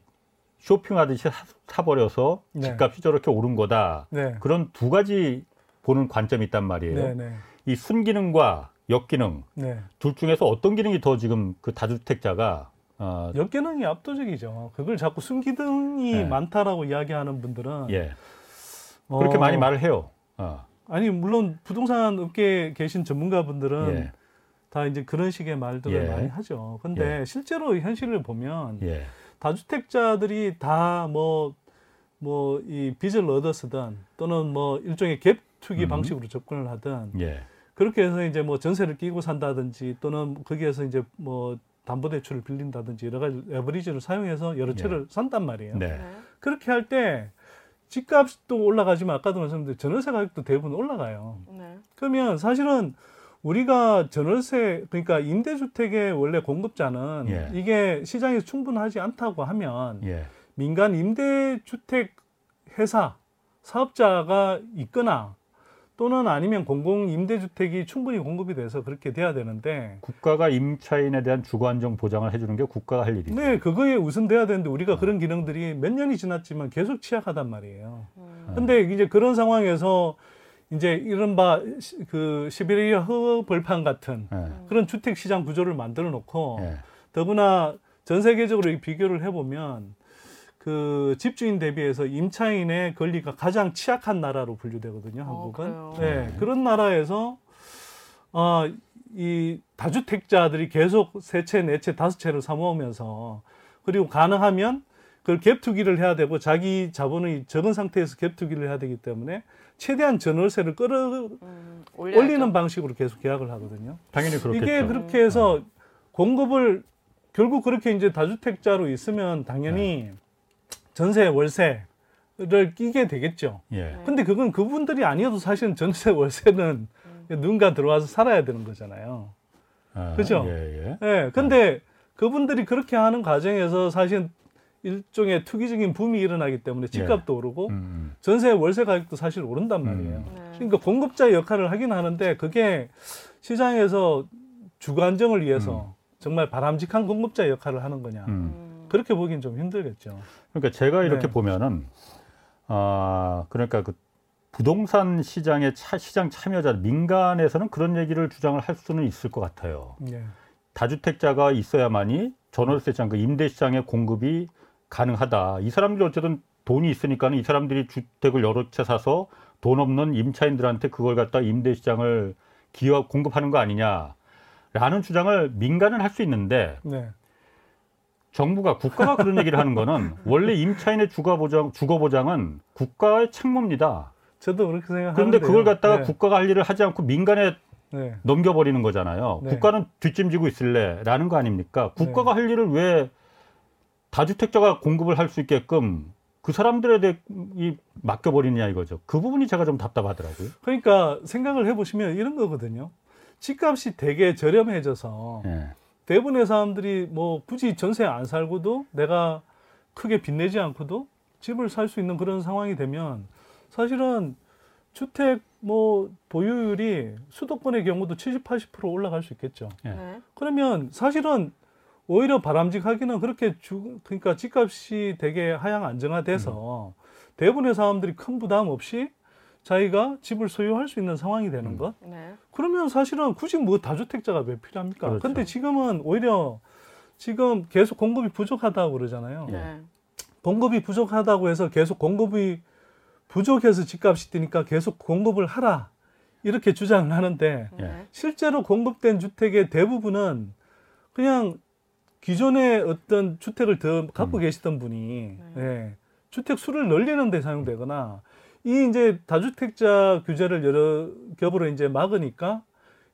[SPEAKER 2] 쇼핑하듯이 사- 사버려서
[SPEAKER 3] 네.
[SPEAKER 2] 집값이 저렇게 오른 거다.
[SPEAKER 3] 네.
[SPEAKER 2] 그런 두 가지 보는 관점이 있단 말이에요.
[SPEAKER 3] 네. 네.
[SPEAKER 2] 이 순기능과 역기능
[SPEAKER 3] 네.
[SPEAKER 2] 둘 중에서 어떤 기능이 더 지금 그 다주택자가 어,
[SPEAKER 3] 역기능이 압도적이죠. 그걸 자꾸 순기능이
[SPEAKER 2] 네.
[SPEAKER 3] 많다라고 이야기하는 분들은
[SPEAKER 2] 예 그렇게
[SPEAKER 3] 어,
[SPEAKER 2] 많이 말을 해요. 어,
[SPEAKER 3] 아니 물론 부동산 업계에 계신 전문가분들은
[SPEAKER 2] 예,
[SPEAKER 3] 다 이제 그런 식의 말들을
[SPEAKER 2] 예.
[SPEAKER 3] 많이 하죠. 근데 실제로 현실을 보면
[SPEAKER 2] 예,
[SPEAKER 3] 다주택자들이 다 뭐 뭐 이 빚을 얻어 쓰든 또는 뭐 일종의 갭 투기
[SPEAKER 2] 음.
[SPEAKER 3] 방식으로 접근을 하든
[SPEAKER 2] 예,
[SPEAKER 3] 그렇게 해서 이제 뭐 전세를 끼고 산다든지 또는 거기에서 이제 뭐 담보 대출을 빌린다든지 여러 가지 레버리지를 사용해서 여러 채를 산단 말이에요.
[SPEAKER 2] 네,
[SPEAKER 4] 네.
[SPEAKER 3] 그렇게 할 때 집값도 올라가지만 아까도 말씀드린 전월세 가격도 대부분 올라가요.
[SPEAKER 4] 네.
[SPEAKER 3] 그러면 사실은 우리가 전월세 그러니까 임대주택의 원래 공급자는
[SPEAKER 2] 예.
[SPEAKER 3] 이게 시장에서 충분하지 않다고 하면
[SPEAKER 2] 예,
[SPEAKER 3] 민간 임대주택 회사 사업자가 있거나 또는 아니면 공공 임대주택이 충분히 공급이 돼서 그렇게 돼야 되는데
[SPEAKER 2] 국가가 임차인에 대한 주거 안정 보장을 해주는 게 국가가 할 일이죠.
[SPEAKER 3] 네 그거에 우선돼야 되는데 우리가 그런 기능들이 몇 년이 지났지만 계속 취약하단 말이에요.
[SPEAKER 4] 음.
[SPEAKER 3] 근데 이제 그런 상황에서 이제 이른바 시- 그 시베리아 허벌판 같은
[SPEAKER 2] 예,
[SPEAKER 3] 그런 주택 시장 구조를 만들어 놓고
[SPEAKER 2] 예,
[SPEAKER 3] 더구나 전 세계적으로 이 비교를 해보면 그 집주인 대비해서 임차인의 권리가 가장 취약한 나라로 분류되거든요. 한국은.
[SPEAKER 4] 그래요?
[SPEAKER 3] 네, 그런 나라에서 어, 이 다주택자들이 계속 세 채, 네 채, 다섯 채를 사모으면서 그리고 가능하면 그걸 갭 투기를 해야 되고 자기 자본이 적은 상태에서 갭 투기를 해야 되기 때문에 최대한 전월세를 끌어
[SPEAKER 4] 음.
[SPEAKER 3] 올리는 방식으로 계속 계약을 하거든요.
[SPEAKER 2] 당연히 그렇겠죠.
[SPEAKER 3] 이게 그렇게 해서 공급을 결국 그렇게 이제 다주택자로 있으면 당연히 전세 월세 를 끼게 되겠죠.
[SPEAKER 2] 예,
[SPEAKER 3] 근데 그건 그분들이 아니어도 사실은 전세 월세는 누군가 들어와서 살아야 되는 거잖아요.
[SPEAKER 2] 아,
[SPEAKER 3] 그죠?
[SPEAKER 2] 예, 예.
[SPEAKER 3] 예. 근데 그분들이 그렇게 하는 과정에서 사실 일종의 투기적인 붐이 일어나기 때문에 집값도 오르고
[SPEAKER 2] 음, 음.
[SPEAKER 3] 전세 월세 가격도 사실 오른단 말이에요.
[SPEAKER 2] 음.
[SPEAKER 4] 네.
[SPEAKER 3] 그러니까 공급자의 역할을 하긴 하는데 그게 시장에서 주거 안정을 위해서 정말 바람직한 공급자의 역할을 하는 거냐.
[SPEAKER 2] 음.
[SPEAKER 4] 음.
[SPEAKER 3] 그렇게 보기엔 좀 힘들겠죠.
[SPEAKER 2] 그러니까 제가 이렇게
[SPEAKER 3] 네.
[SPEAKER 2] 보면은 아 그러니까 그 부동산 시장의 차, 시장 참여자 민간에서는 그런 얘기를 주장을 할 수는 있을 것 같아요.
[SPEAKER 3] 예.
[SPEAKER 2] 다주택자가 있어야만이 전월세 시장 그 임대 시장의 공급이 가능하다. 이 사람들이 어쨌든 돈이 있으니까는 이 사람들이 주택을 여러 채 사서 돈 없는 임차인들한테 그걸 갖다 임대 시장을 기여 공급하는 거 아니냐라는 주장을 민간은 할 수 있는데
[SPEAKER 3] 네.
[SPEAKER 2] 정부가 국가가 그런 얘기를 하는 거는 원래 임차인의 주거 보장 주거 보장은 국가의 책무입니다.
[SPEAKER 3] 저도 그렇게 생각하는데.
[SPEAKER 2] 그런데 그걸 갖다가
[SPEAKER 3] 네.
[SPEAKER 2] 국가가 할 일을 하지 않고 민간에
[SPEAKER 3] 네.
[SPEAKER 2] 넘겨버리는 거잖아요.
[SPEAKER 3] 네.
[SPEAKER 2] 국가는 뒷짐지고 있을래라는 거 아닙니까? 국가가 할 일을 왜 다주택자가 공급을 할 수 있게끔 그 사람들에 대해 이 맡겨버리느냐 이거죠. 그 부분이 제가 좀 답답하더라고요.
[SPEAKER 3] 그러니까 생각을 해보시면 이런 거거든요. 집값이 되게 저렴해져서
[SPEAKER 2] 예.
[SPEAKER 3] 대부분의 사람들이 뭐 굳이 전세 안 살고도 내가 크게 빚내지 않고도 집을 살 수 있는 그런 상황이 되면 사실은 주택 뭐 보유율이 수도권의 경우도 70, 80% 올라갈 수 있겠죠.
[SPEAKER 2] 예.
[SPEAKER 4] 네.
[SPEAKER 3] 그러면 사실은 오히려 바람직하기는 그렇게 주, 그러니까 집값이 되게 하향 안정화돼서 대부분의 사람들이 큰 부담 없이 자기가 집을 소유할 수 있는 상황이 되는 것.
[SPEAKER 4] 네.
[SPEAKER 3] 그러면 사실은 굳이 뭐 다주택자가 왜 필요합니까?
[SPEAKER 2] 그렇죠.
[SPEAKER 3] 근데 지금은 오히려 지금 계속 공급이 부족하다고 그러잖아요.
[SPEAKER 2] 예.
[SPEAKER 4] 네.
[SPEAKER 3] 공급이 부족하다고 해서 계속 공급이 부족해서 집값이 뛰니까 계속 공급을 하라 이렇게 주장을 하는데
[SPEAKER 2] 예.
[SPEAKER 4] 네.
[SPEAKER 3] 실제로 공급된 주택의 대부분은 그냥 기존의 어떤 주택을 더 갖고
[SPEAKER 2] 음.
[SPEAKER 3] 계시던 분이 예, 주택 수를 늘리는 데 사용되거나 이 이제 다주택자 규제를 여러 겹으로 이제 막으니까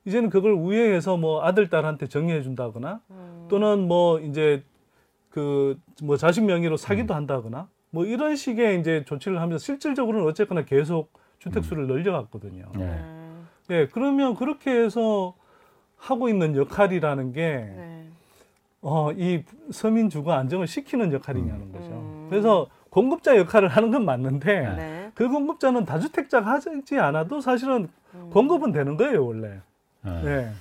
[SPEAKER 3] 이제는 그걸 우회해서 뭐 아들 딸한테 정리해 준다거나
[SPEAKER 4] 음.
[SPEAKER 3] 또는 뭐 이제 그 뭐 자식 명의로 사기도 한다거나 뭐 이런 식의 이제 조치를 하면서 실질적으로는 어쨌거나 계속 주택 수를 늘려갔거든요.
[SPEAKER 2] 예.
[SPEAKER 4] 네.
[SPEAKER 3] 예, 그러면 그렇게 해서 하고 있는 역할이라는 게
[SPEAKER 4] 네.
[SPEAKER 3] 어, 이 서민 주거 안정을 시키는 역할이냐는 거죠.
[SPEAKER 4] 음.
[SPEAKER 3] 그래서 공급자 역할을 하는 건 맞는데
[SPEAKER 4] 네.
[SPEAKER 3] 그 공급자는 다주택자가 하지 않아도 사실은
[SPEAKER 4] 음.
[SPEAKER 3] 공급은 되는 거예요, 원래.
[SPEAKER 2] 예.
[SPEAKER 3] 예.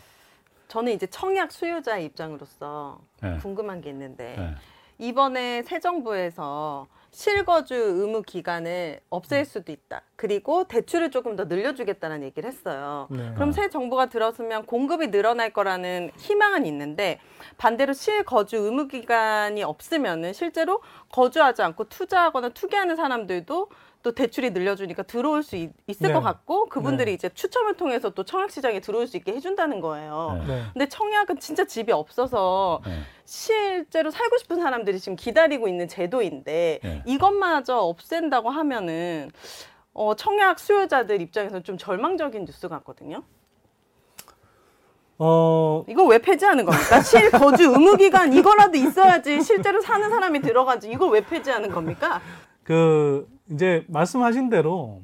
[SPEAKER 4] 저는 이제 청약 수요자 입장으로서
[SPEAKER 2] 예.
[SPEAKER 4] 궁금한 게 있는데
[SPEAKER 2] 예.
[SPEAKER 4] 이번에 새 정부에서 실거주 의무 기간을 없앨 수도 있다. 그리고 대출을 조금 더 늘려주겠다는 얘기를 했어요.
[SPEAKER 3] 네.
[SPEAKER 4] 그럼 새 정부가 들었으면 공급이 늘어날 거라는 희망은 있는데 반대로 실거주 의무 기간이 없으면은 실제로 거주하지 않고 투자하거나 투기하는 사람들도 또 대출이 늘려주니까 들어올 수 있, 을것
[SPEAKER 3] 네.
[SPEAKER 4] 같고 그분들이
[SPEAKER 3] 네.
[SPEAKER 4] 이제 추첨을 통해서 또 청약 시장에 들어올 수 있게 해준다는 거예요.
[SPEAKER 2] 네.
[SPEAKER 3] 네.
[SPEAKER 4] 근데 청약은 진짜 집이 없어서
[SPEAKER 2] 예.
[SPEAKER 4] 실제로 살고 싶은 사람들이 지금 기다리고 있는 제도인데
[SPEAKER 2] 예.
[SPEAKER 4] 이것마저 없앤다고 하면은 어, 청약 수요자들 입장에서는 좀 절망적인 뉴스 같거든요.
[SPEAKER 3] 어,
[SPEAKER 4] 이거 왜 폐지하는 겁니까? 실 거주 의무 기간 이거라도 있어야지 실제로 사는 사람이 들어가지. 이걸 왜 폐지하는 겁니까?
[SPEAKER 3] 그 이제 말씀하신 대로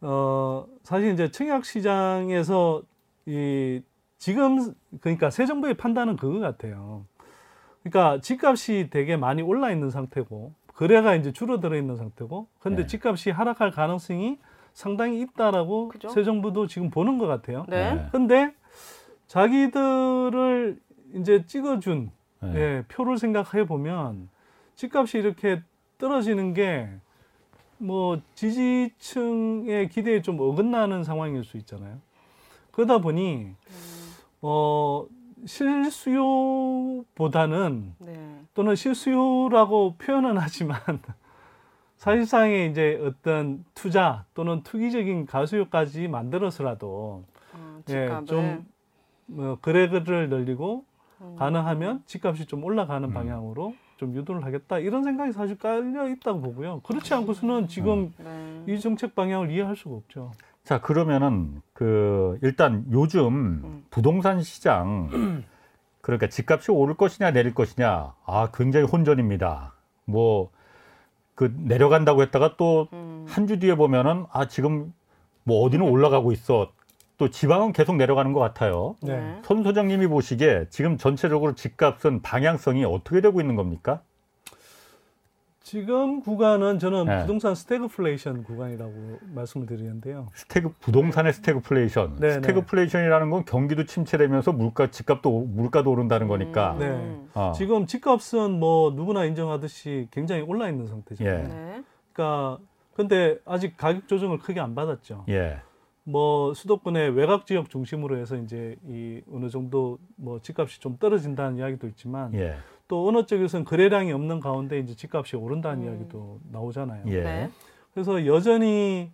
[SPEAKER 3] 어 사실 이제 청약 시장에서 이 지금 그러니까 새 정부의 판단은 그거 같아요. 그러니까 집값이 되게 많이 올라 있는 상태고 거래가 이제 줄어들어 있는 상태고 근데
[SPEAKER 2] 네.
[SPEAKER 3] 집값이 하락할 가능성이 상당히 있다라고
[SPEAKER 4] 그죠?
[SPEAKER 3] 새 정부도 지금 보는 것 같아요.
[SPEAKER 4] 네.
[SPEAKER 2] 네.
[SPEAKER 3] 근데 자기들을 이제 찍어준
[SPEAKER 2] 예.
[SPEAKER 3] 예, 표를 생각해 보면 집값이 이렇게 떨어지는 게 뭐 지지층의 기대에 좀 어긋나는 상황일 수 있잖아요. 그러다 보니 어 실수요보다는
[SPEAKER 4] 네.
[SPEAKER 3] 또는 실수요라고 표현은 하지만 사실상의 이제 어떤 투자 또는 투기적인 가수요까지 만들어서라도
[SPEAKER 4] 어,
[SPEAKER 3] 예, 좀 뭐, 거래를 늘리고
[SPEAKER 4] 음.
[SPEAKER 3] 가능하면 집값이 좀 올라가는
[SPEAKER 2] 음.
[SPEAKER 3] 방향으로 좀 유도를 하겠다 이런 생각이 사실 깔려 있다고 보고요. 그렇지 않고서는 지금
[SPEAKER 4] 네.
[SPEAKER 3] 이 정책 방향을 이해할 수가 없죠.
[SPEAKER 2] 자 그러면은 그 일단 요즘
[SPEAKER 4] 음.
[SPEAKER 2] 부동산 시장 그러니까 집값이 오를 것이냐 내릴 것이냐 아 굉장히 혼전입니다. 뭐 그 내려간다고 했다가 또 한주
[SPEAKER 4] 음.
[SPEAKER 2] 뒤에 보면은 아 지금 뭐 어디는 올라가고 있어 또 지방은 계속 내려가는 것 같아요.
[SPEAKER 4] 네.
[SPEAKER 2] 손 소장님이 보시기에 지금 전체적으로 집값은 방향성이 어떻게 되고 있는 겁니까?
[SPEAKER 3] 지금 구간은 저는
[SPEAKER 2] 네.
[SPEAKER 3] 부동산 스태그플레이션 구간이라고 말씀을 드리는데요.
[SPEAKER 2] 스태그 부동산의 스태그플레이션.
[SPEAKER 3] 네, 네.
[SPEAKER 2] 스태그플레이션이라는 건 경기도 침체되면서 물가 집값도 오- 물가도 오른다는 거니까.
[SPEAKER 3] 네.
[SPEAKER 4] 음.
[SPEAKER 2] 어.
[SPEAKER 3] 지금 집값은 뭐 누구나 인정하듯이 굉장히 올라 있는 상태죠.
[SPEAKER 2] 예.
[SPEAKER 4] 네.
[SPEAKER 3] 그러니까 근데 아직 가격 조정을 크게 안 받았죠.
[SPEAKER 2] 예.
[SPEAKER 3] 뭐 수도권의 외곽 지역 중심으로 해서 이제 이 어느 정도 뭐 집값이 좀 떨어진다는 이야기도 있지만
[SPEAKER 2] 예.
[SPEAKER 3] 또 어느 쪽에서는 거래량이 없는 가운데 이제 집값이 오른다는
[SPEAKER 4] 음.
[SPEAKER 3] 이야기도 나오잖아요.
[SPEAKER 2] 예.
[SPEAKER 4] 네.
[SPEAKER 3] 그래서 여전히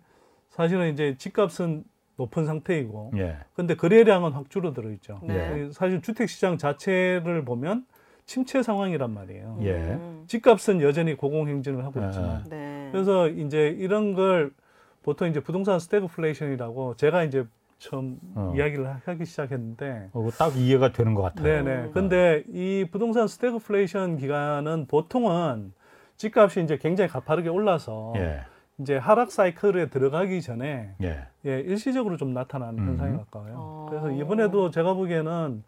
[SPEAKER 3] 사실은 이제 집값은 높은 상태이고
[SPEAKER 2] 예.
[SPEAKER 3] 근데 거래량은 확 줄어들어 있죠.
[SPEAKER 4] 네.
[SPEAKER 3] 사실 주택 시장 자체를 보면 침체 상황이란 말이에요.
[SPEAKER 2] 예.
[SPEAKER 4] 음.
[SPEAKER 3] 집값은 여전히 고공행진을 하고
[SPEAKER 2] 아.
[SPEAKER 3] 있지만
[SPEAKER 4] 네.
[SPEAKER 3] 그래서 이제 이런 걸 보통 이제 부동산 스태그플레이션이라고 제가 이제 처음
[SPEAKER 2] 어.
[SPEAKER 3] 이야기를 하- 하기 시작했는데
[SPEAKER 2] 어, 딱 이해가 되는 것 같아요.
[SPEAKER 3] 네네.
[SPEAKER 4] 음.
[SPEAKER 3] 근데 이 부동산 스태그플레이션 기간은 보통은 집값이 이제 굉장히 가파르게 올라서
[SPEAKER 2] 예.
[SPEAKER 3] 이제 하락 사이클에 들어가기 전에
[SPEAKER 2] 예.
[SPEAKER 3] 예, 일시적으로 좀 나타나는
[SPEAKER 2] 음.
[SPEAKER 3] 현상에 가까워요.
[SPEAKER 4] 어.
[SPEAKER 3] 그래서 이번에도 제가 보기에는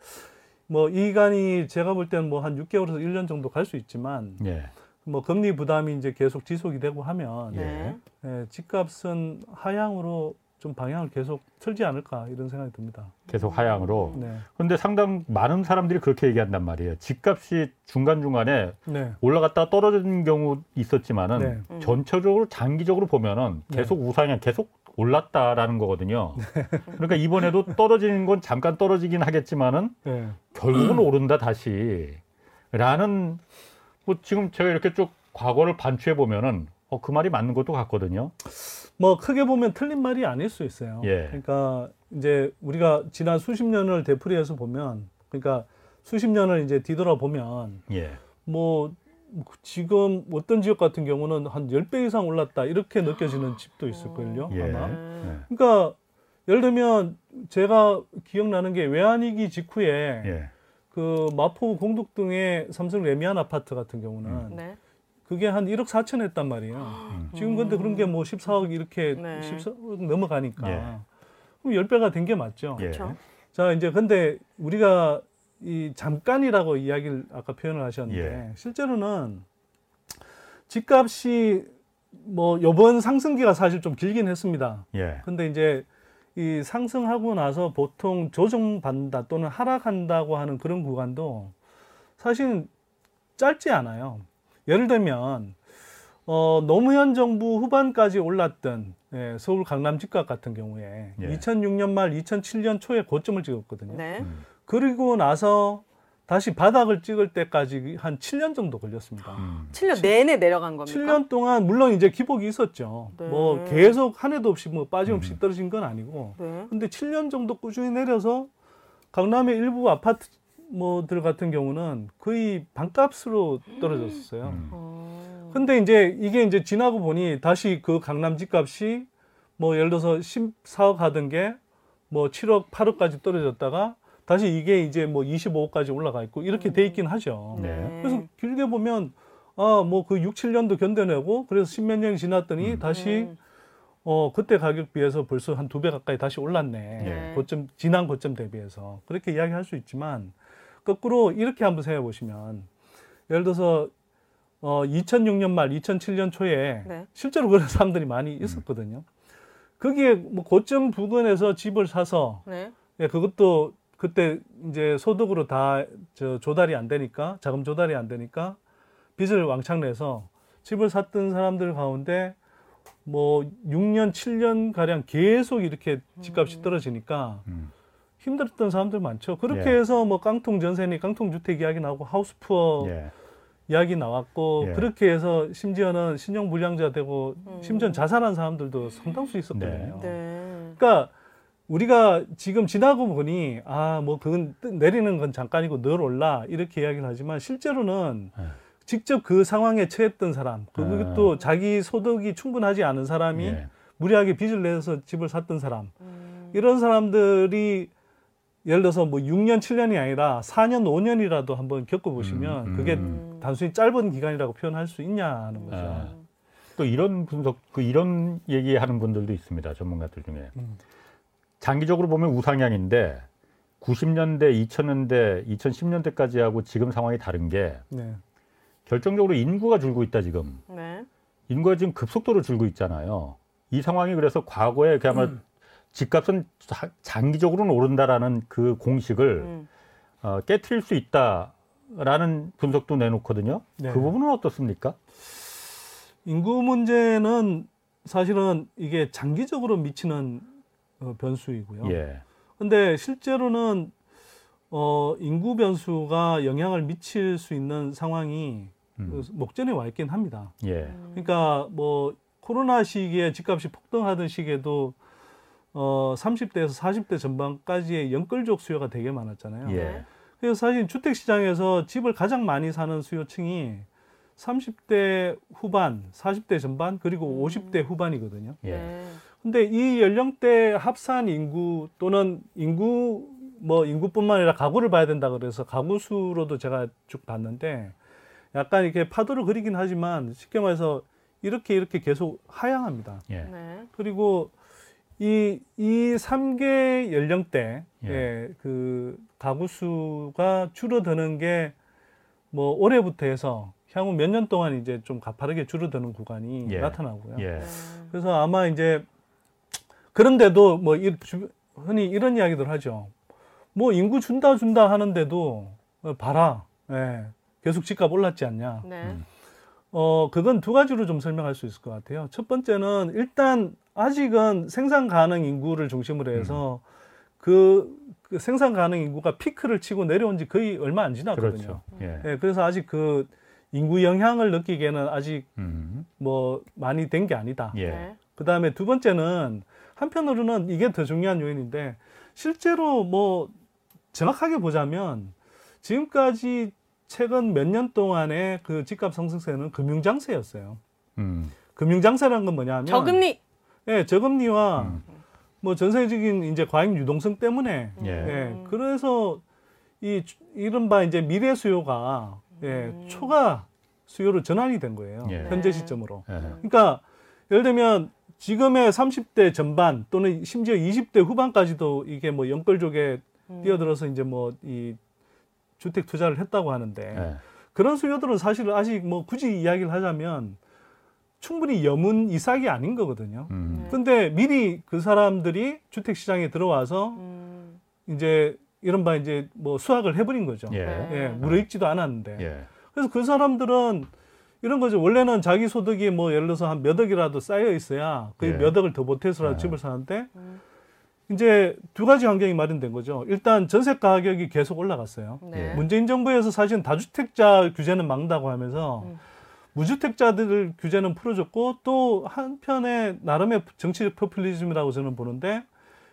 [SPEAKER 3] 뭐이 기간이 제가 볼 때는 뭐 한 6개월에서 1년 정도 갈 수 있지만
[SPEAKER 2] 예.
[SPEAKER 3] 뭐 금리 부담이 이제 계속 지속이 되고 하면
[SPEAKER 4] 네.
[SPEAKER 3] 예, 집값은 하향으로 좀 방향을 계속 틀지 않을까 이런 생각이 듭니다.
[SPEAKER 2] 계속 하향으로.
[SPEAKER 3] 네.
[SPEAKER 2] 그런데 상당 많은 사람들이 그렇게 얘기한단 말이에요. 집값이 중간 중간에
[SPEAKER 3] 네.
[SPEAKER 2] 올라갔다가 떨어지는 경우 있었지만은
[SPEAKER 3] 네.
[SPEAKER 4] 음.
[SPEAKER 2] 전체적으로 장기적으로 보면은
[SPEAKER 3] 네.
[SPEAKER 2] 계속 우상향, 계속 올랐다라는 거거든요. 그러니까 이번에도 떨어지는 건 잠깐 떨어지긴 하겠지만은
[SPEAKER 3] 네.
[SPEAKER 2] 결국은 오른다 다시. 라는 뭐 지금 제가 이렇게 쭉 과거를 반추해 보면은 어, 그 말이 맞는 것도 같거든요.
[SPEAKER 3] 뭐 크게 보면 틀린 말이 아닐 수 있어요.
[SPEAKER 2] 예.
[SPEAKER 3] 그러니까 이제 우리가 지난 수십 년을 되풀이해서 보면 그러니까 수십 년을 이제 뒤돌아 보면
[SPEAKER 2] 예.
[SPEAKER 3] 뭐 지금 어떤 지역 같은 경우는 한 10배 이상 올랐다 이렇게 느껴지는 집도 있을걸요
[SPEAKER 2] 예.
[SPEAKER 3] 아마
[SPEAKER 2] 예.
[SPEAKER 3] 그러니까 예를 들면 제가 기억나는 게 외환위기 직후에
[SPEAKER 2] 예.
[SPEAKER 3] 그 마포 공덕동의 삼성 레미안 아파트 같은 경우는
[SPEAKER 4] 네.
[SPEAKER 3] 그게 한 1억 4천 했단 말이에요
[SPEAKER 2] 음.
[SPEAKER 3] 지금 근데 그런 게 뭐 14억 이렇게
[SPEAKER 4] 네.
[SPEAKER 3] 14억 넘어가니까
[SPEAKER 2] 예.
[SPEAKER 3] 그럼 10배가 된 게 맞죠
[SPEAKER 2] 예.
[SPEAKER 4] 그렇죠.
[SPEAKER 3] 자, 이제 근데 우리가 이 잠깐이라고 이야기를 아까 표현을 하셨는데
[SPEAKER 2] 예.
[SPEAKER 3] 실제로는 집값이 뭐 요번 상승기가 사실 좀 길긴 했습니다.
[SPEAKER 2] 예.
[SPEAKER 3] 근데 이제 이 상승하고 나서 보통 조정받는다 또는 하락한다고 하는 그런 구간도 사실 짧지 않아요. 예를 들면 어, 노무현 정부 후반까지 올랐던 예, 서울 강남 집값 같은 경우에
[SPEAKER 2] 예.
[SPEAKER 3] 2006년 말 2007년 초에 고점을 찍었거든요.
[SPEAKER 4] 네.
[SPEAKER 2] 음.
[SPEAKER 3] 그리고 나서 다시 바닥을 찍을 때까지 한 7년 정도 걸렸습니다.
[SPEAKER 2] 음.
[SPEAKER 4] 7년 내내 내려간 겁니까?
[SPEAKER 3] 7년 동안 물론 이제 기복이 있었죠.
[SPEAKER 4] 네.
[SPEAKER 3] 뭐 계속 한 해도 없이 뭐 빠짐없이
[SPEAKER 2] 음.
[SPEAKER 3] 떨어진 건 아니고.
[SPEAKER 4] 네.
[SPEAKER 3] 근데 7년 정도 꾸준히 내려서 강남의 일부 아파트 뭐들 같은 경우는 거의 반값으로 떨어졌었어요.
[SPEAKER 2] 음.
[SPEAKER 4] 어.
[SPEAKER 3] 근데 이제 이게 이제 지나고 보니 다시 그 강남 집값이 뭐 예를 들어서 14억 하던 게 뭐 7억, 8억까지 떨어졌다가 다시 이게 이제 뭐 25억까지 올라가 있고 이렇게 돼 있긴 하죠.
[SPEAKER 2] 네.
[SPEAKER 3] 그래서 길게 보면 아, 뭐 그 6, 7년도 견뎌내고 그래서 십몇 년이 지났더니
[SPEAKER 2] 음.
[SPEAKER 3] 다시
[SPEAKER 4] 음.
[SPEAKER 3] 어, 그때 가격 비해서 벌써 한 두 배 가까이 다시 올랐네.
[SPEAKER 4] 네.
[SPEAKER 3] 고점, 지난 고점 대비해서. 그렇게 이야기할 수 있지만, 거꾸로 이렇게 한번 생각해 보시면, 예를 들어서, 어, 2006년 말, 2007년 초에
[SPEAKER 4] 네.
[SPEAKER 3] 실제로 그런 사람들이 많이 있었거든요. 거기에 뭐 고점 부근에서 집을 사서,
[SPEAKER 4] 네.
[SPEAKER 3] 예, 그것도 그때 이제 소득으로 다 저 조달이 안 되니까, 자금 조달이 안 되니까 빚을 왕창 내서 집을 샀던 사람들 가운데 뭐 6년, 7년 가량 계속 이렇게 집값이 떨어지니까
[SPEAKER 2] 음.
[SPEAKER 3] 힘들었던 사람들 많죠. 그렇게
[SPEAKER 2] 예.
[SPEAKER 3] 해서 뭐 깡통 전세니 깡통 주택 이야기 나오고 하우스 푸어
[SPEAKER 2] 예.
[SPEAKER 3] 이야기 나왔고
[SPEAKER 2] 예.
[SPEAKER 3] 그렇게 해서 심지어는 신용 불량자 되고
[SPEAKER 4] 음.
[SPEAKER 3] 심지어 자살한 사람들도 상당수 있었거든요.
[SPEAKER 4] 네.
[SPEAKER 3] 그러니까 우리가 지금 지나고 보니 아 뭐 그건 뜨- 내리는 건 잠깐이고 늘 올라 이렇게 이야기를 하지만 실제로는
[SPEAKER 2] 예.
[SPEAKER 3] 직접 그 상황에 처했던 사람 그것도 자기 소득이 충분하지 않은 사람이
[SPEAKER 2] 예.
[SPEAKER 3] 무리하게 빚을 내서 집을 샀던 사람
[SPEAKER 4] 음.
[SPEAKER 3] 이런 사람들이 예를 들어서 뭐 6년 7년이 아니라 4년 5년이라도 한번 겪어보시면
[SPEAKER 2] 음, 음.
[SPEAKER 3] 그게
[SPEAKER 4] 음.
[SPEAKER 3] 단순히 짧은 기간이라고 표현할 수 있냐는 거죠.
[SPEAKER 2] 아. 또 이런 분석, 그 이런 얘기하는 분들도 있습니다. 전문가들 중에.
[SPEAKER 3] 음.
[SPEAKER 2] 장기적으로 보면 우상향인데 90년대, 2000년대, 2010년대까지 하고 지금 상황이 다른 게
[SPEAKER 3] 네.
[SPEAKER 2] 결정적으로 인구가 줄고 있다 지금.
[SPEAKER 4] 네.
[SPEAKER 2] 인구가 지금 급속도로 줄고 있잖아요. 이 상황이 그래서 과거에 그야말로
[SPEAKER 3] 음.
[SPEAKER 2] 집값은 자- 장기적으로는 오른다라는 그 공식을
[SPEAKER 4] 음.
[SPEAKER 2] 어, 깨트릴 수 있다라는 분석도 내놓거든요.
[SPEAKER 3] 네.
[SPEAKER 2] 그 부분은 어떻습니까?
[SPEAKER 3] 인구 문제는 사실은 이게 장기적으로 미치는 어, 변수이고요.
[SPEAKER 2] 예.
[SPEAKER 3] 근데 실제로는 어, 인구 변수가 영향을 미칠 수 있는 상황이
[SPEAKER 2] 음.
[SPEAKER 3] 그 목전에 와 있긴 합니다.
[SPEAKER 2] 예.
[SPEAKER 3] 그러니까 뭐 코로나 시기에 집값이 폭등하던 시기에도 어 30대에서 40대 전반까지의 연끌족 수요가 되게 많았잖아요.
[SPEAKER 2] 예.
[SPEAKER 3] 그래서 사실 주택 시장에서 집을 가장 많이 사는 수요층이 30대 후반, 40대 전반 그리고 50대 후반이거든요.
[SPEAKER 2] 예.
[SPEAKER 4] 네.
[SPEAKER 3] 근데 이 연령대 합산 인구 또는 인구 뭐 인구뿐만 아니라 가구를 봐야 된다 그래서 가구 수로도 제가 쭉 봤는데 약간 이렇게 파도를 그리긴 하지만 쉽게 말해서 이렇게 이렇게 계속 하향합니다.
[SPEAKER 2] 예.
[SPEAKER 4] 네.
[SPEAKER 3] 그리고 이, 이 3개 연령대,
[SPEAKER 2] 예.
[SPEAKER 3] 예, 그 가구 수가 줄어드는 게 뭐 올해부터 해서 향후 몇 년 동안 이제 좀 가파르게 줄어드는 구간이
[SPEAKER 2] 예.
[SPEAKER 3] 나타나고요.
[SPEAKER 2] 예.
[SPEAKER 4] 네.
[SPEAKER 3] 그래서 아마 이제 그런데도 뭐 이- 주- 흔히 이런 이야기들 하죠. 뭐 인구 준다 준다 하는데도 어, 봐라, 예, 계속 집값 올랐지 않냐.
[SPEAKER 4] 네.
[SPEAKER 2] 음.
[SPEAKER 3] 어, 그건 두 가지로 좀 설명할 수 있을 것 같아요. 첫 번째는 일단 아직은 생산 가능 인구를 중심으로 해서 그, 그 생산 가능 인구가 피크를 치고 내려온 지 거의 얼마 안 지났거든요.
[SPEAKER 2] 그렇죠. 예.
[SPEAKER 3] 예, 그래서 아직 그 인구 영향을 느끼기에는 아직
[SPEAKER 2] 음.
[SPEAKER 3] 뭐 많이 된 게 아니다.
[SPEAKER 2] 예.
[SPEAKER 4] 네.
[SPEAKER 3] 그 다음에 두 번째는 한편으로는 이게 더 중요한 요인인데 실제로 뭐 정확하게 보자면 지금까지 최근 몇 년 동안의 그 집값 상승세는 금융장세였어요.
[SPEAKER 2] 음.
[SPEAKER 3] 금융장세라는 건 뭐냐면
[SPEAKER 4] 저금리.
[SPEAKER 3] 예, 저금리와
[SPEAKER 2] 음.
[SPEAKER 3] 뭐 전세적인 이제 과잉 유동성 때문에
[SPEAKER 2] 예.
[SPEAKER 3] 예, 그래서 이 주- 이른바 이제 미래 수요가 예,
[SPEAKER 4] 음.
[SPEAKER 3] 초과 수요로 전환이 된 거예요.
[SPEAKER 2] 예.
[SPEAKER 3] 현재
[SPEAKER 4] 네.
[SPEAKER 3] 시점으로.
[SPEAKER 2] 예.
[SPEAKER 3] 그러니까 예를 들면 지금의 30대 전반 또는 심지어 20대 후반까지도 이게 뭐 연끌족에
[SPEAKER 4] 음.
[SPEAKER 3] 뛰어들어서 이제 뭐 이 주택 투자를 했다고 하는데
[SPEAKER 2] 예.
[SPEAKER 3] 그런 수요들은 사실 아직 뭐 굳이 이야기를 하자면 충분히 염은 이삭이 아닌 거거든요.
[SPEAKER 2] 음.
[SPEAKER 4] 네.
[SPEAKER 3] 근데 미리 그 사람들이 주택 시장에 들어와서
[SPEAKER 4] 음.
[SPEAKER 3] 이제 이른바 이제 뭐 수확을 해버린 거죠.
[SPEAKER 2] 예.
[SPEAKER 4] 네.
[SPEAKER 3] 예, 무르익지도 않았는데.
[SPEAKER 2] 예.
[SPEAKER 3] 그래서 그 사람들은 이런 거죠. 원래는 자기 소득이 뭐 예를 들어서 한 몇 억이라도 쌓여 있어야 그
[SPEAKER 2] 예.
[SPEAKER 3] 몇 억을 더 보태서라도
[SPEAKER 2] 아.
[SPEAKER 3] 집을 사는데
[SPEAKER 4] 음.
[SPEAKER 3] 이제 두 가지 환경이 마련된 거죠. 일단 전세 가격이 계속 올라갔어요.
[SPEAKER 4] 네.
[SPEAKER 3] 문재인 정부에서 사실은 다주택자 규제는 막는다고 하면서
[SPEAKER 4] 음.
[SPEAKER 3] 무주택자들 규제는 풀어줬고 또 한편에 나름의 정치적 포퓰리즘이라고 저는 보는데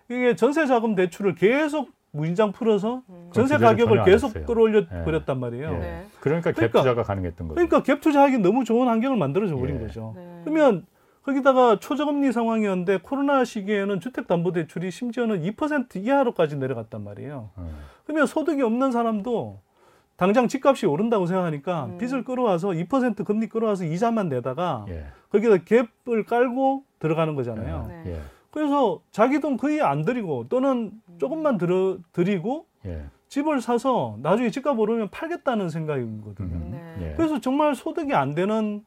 [SPEAKER 3] 이게 전세 자금 대출을 계속 무인장 풀어서
[SPEAKER 4] 음.
[SPEAKER 3] 전세 가격을
[SPEAKER 2] 안
[SPEAKER 3] 계속. 끌어올려
[SPEAKER 2] 예.
[SPEAKER 3] 버렸단 말이에요.
[SPEAKER 2] 예.
[SPEAKER 4] 네.
[SPEAKER 2] 그러니까
[SPEAKER 3] 그러니까-
[SPEAKER 2] 갭 투자가 가능했던 거죠.
[SPEAKER 3] 그러니까 갭 투자하기 너무 좋은 환경을 만들어줘 버린
[SPEAKER 2] 예.
[SPEAKER 3] 거죠.
[SPEAKER 4] 네.
[SPEAKER 3] 그러면 거기다가 초저금리 상황이었는데 코로나 시기에는 주택담보대출이 심지어는 2% 이하로까지 내려갔단 말이에요.
[SPEAKER 2] 어.
[SPEAKER 3] 그러면 소득이 없는 사람도 당장 집값이 오른다고 생각하니까
[SPEAKER 4] 음.
[SPEAKER 3] 빚을 끌어와서 2% 금리 끌어와서 이자만 내다가
[SPEAKER 2] 예.
[SPEAKER 3] 거기다 갭을 깔고 들어가는 거잖아요.
[SPEAKER 4] 네.
[SPEAKER 2] 예.
[SPEAKER 3] 그래서 자기 돈 거의 안 들이고 또는 조금만 들어 드리고
[SPEAKER 2] 예.
[SPEAKER 3] 집을 사서 나중에 집값 오르면 팔겠다는 생각이거든요.
[SPEAKER 2] 음.
[SPEAKER 4] 네.
[SPEAKER 2] 예.
[SPEAKER 3] 그래서 정말 소득이 안 되는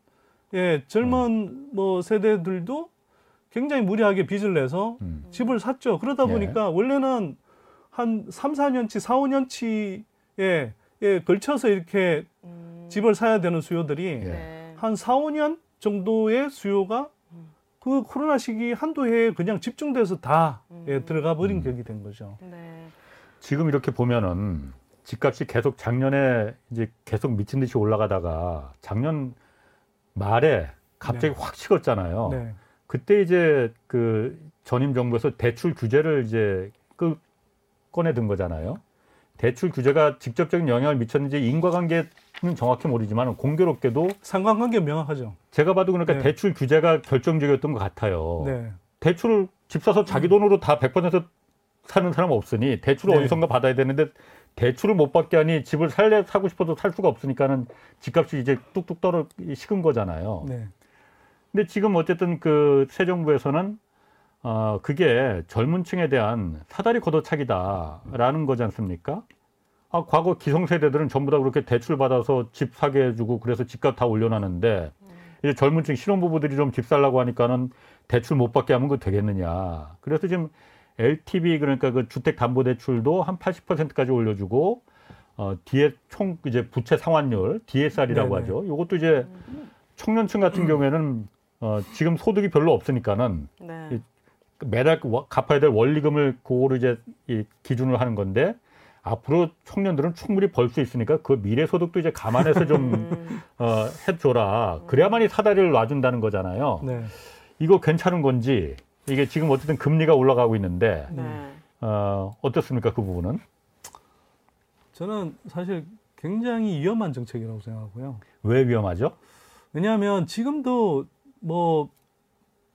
[SPEAKER 3] 예, 젊은 뭐 세대들도 굉장히 무리하게 빚을 내서
[SPEAKER 2] 음.
[SPEAKER 3] 집을 샀죠. 그러다
[SPEAKER 2] 예.
[SPEAKER 3] 보니까 원래는 한 3, 4년치, 4, 5년치에 예, 걸쳐서 이렇게
[SPEAKER 4] 음.
[SPEAKER 3] 집을 사야 되는 수요들이
[SPEAKER 2] 예.
[SPEAKER 4] 네.
[SPEAKER 3] 한 4, 5년 정도의 수요가
[SPEAKER 4] 음.
[SPEAKER 3] 그 코로나 시기 한두 해에 그냥 집중돼서 다 예,
[SPEAKER 4] 음.
[SPEAKER 3] 들어가 버린
[SPEAKER 2] 음.
[SPEAKER 3] 격이 된 거죠.
[SPEAKER 4] 네.
[SPEAKER 2] 지금 이렇게 보면은 집값이 계속 작년에 이제 계속 미친 듯이 올라가다가 작년 말에 갑자기
[SPEAKER 3] 네.
[SPEAKER 2] 확 식었잖아요.
[SPEAKER 3] 네.
[SPEAKER 2] 그때 이제 그 전임 정부에서 대출 규제를 이제 그 꺼내든 거잖아요. 대출 규제가 직접적인 영향을 미쳤는지 인과관계는 정확히 모르지만 공교롭게도
[SPEAKER 3] 상관관계 명확하죠.
[SPEAKER 2] 제가 봐도 그러니까
[SPEAKER 3] 네.
[SPEAKER 2] 대출 규제가 결정적이었던 것 같아요.
[SPEAKER 3] 네.
[SPEAKER 2] 대출을 집 사서 자기 돈으로 다 100% 사는 사람 은 없으니 대출을
[SPEAKER 3] 네.
[SPEAKER 2] 어디선가 받아야 되는데 대출을 못 받게 하니 집을 살래 사고 싶어도 살 수가 없으니까는 집값이 이제 뚝뚝 떨어 식은 거잖아요.
[SPEAKER 3] 네.
[SPEAKER 2] 근데 지금 어쨌든 그 새 정부에서는 어 그게 젊은 층에 대한 사다리 걷어차기다라는 거지 않습니까? 아 과거 기성세대들은 전부 다 그렇게 대출 받아서 집 사게 해주고 그래서 집값 다 올려놨는데 이제 젊은 층 신혼부부들이 좀 집 살라고 하니까는 대출 못 받게 하면 그 되겠느냐. 그래서 지금 LTV 그러니까 그 주택담보대출도 한 80%까지 올려주고 어 뒤에 총 이제 부채 상환율 DSR이라고
[SPEAKER 3] 네네.
[SPEAKER 2] 하죠. 이것도 이제 청년층 같은 경우에는 어 지금 소득이 별로 없으니까는
[SPEAKER 4] 네.
[SPEAKER 2] 매달 와- 갚아야 될 원리금을 그거로 이제 이 기준으로 하는 건데 앞으로 청년들은 충분히 벌 수 있으니까 그 미래 소득도 이제 감안해서 좀
[SPEAKER 4] 음.
[SPEAKER 2] 어, 해줘라. 그래야만이 사다리를 놔준다는 거잖아요.
[SPEAKER 3] 네.
[SPEAKER 2] 이거 괜찮은 건지 이게 지금 어쨌든 금리가 올라가고 있는데
[SPEAKER 4] 네.
[SPEAKER 2] 어, 어떻습니까 그 부분은?
[SPEAKER 3] 저는 사실 굉장히 위험한 정책이라고 생각하고요.
[SPEAKER 2] 왜 위험하죠?
[SPEAKER 3] 왜냐하면 지금도 뭐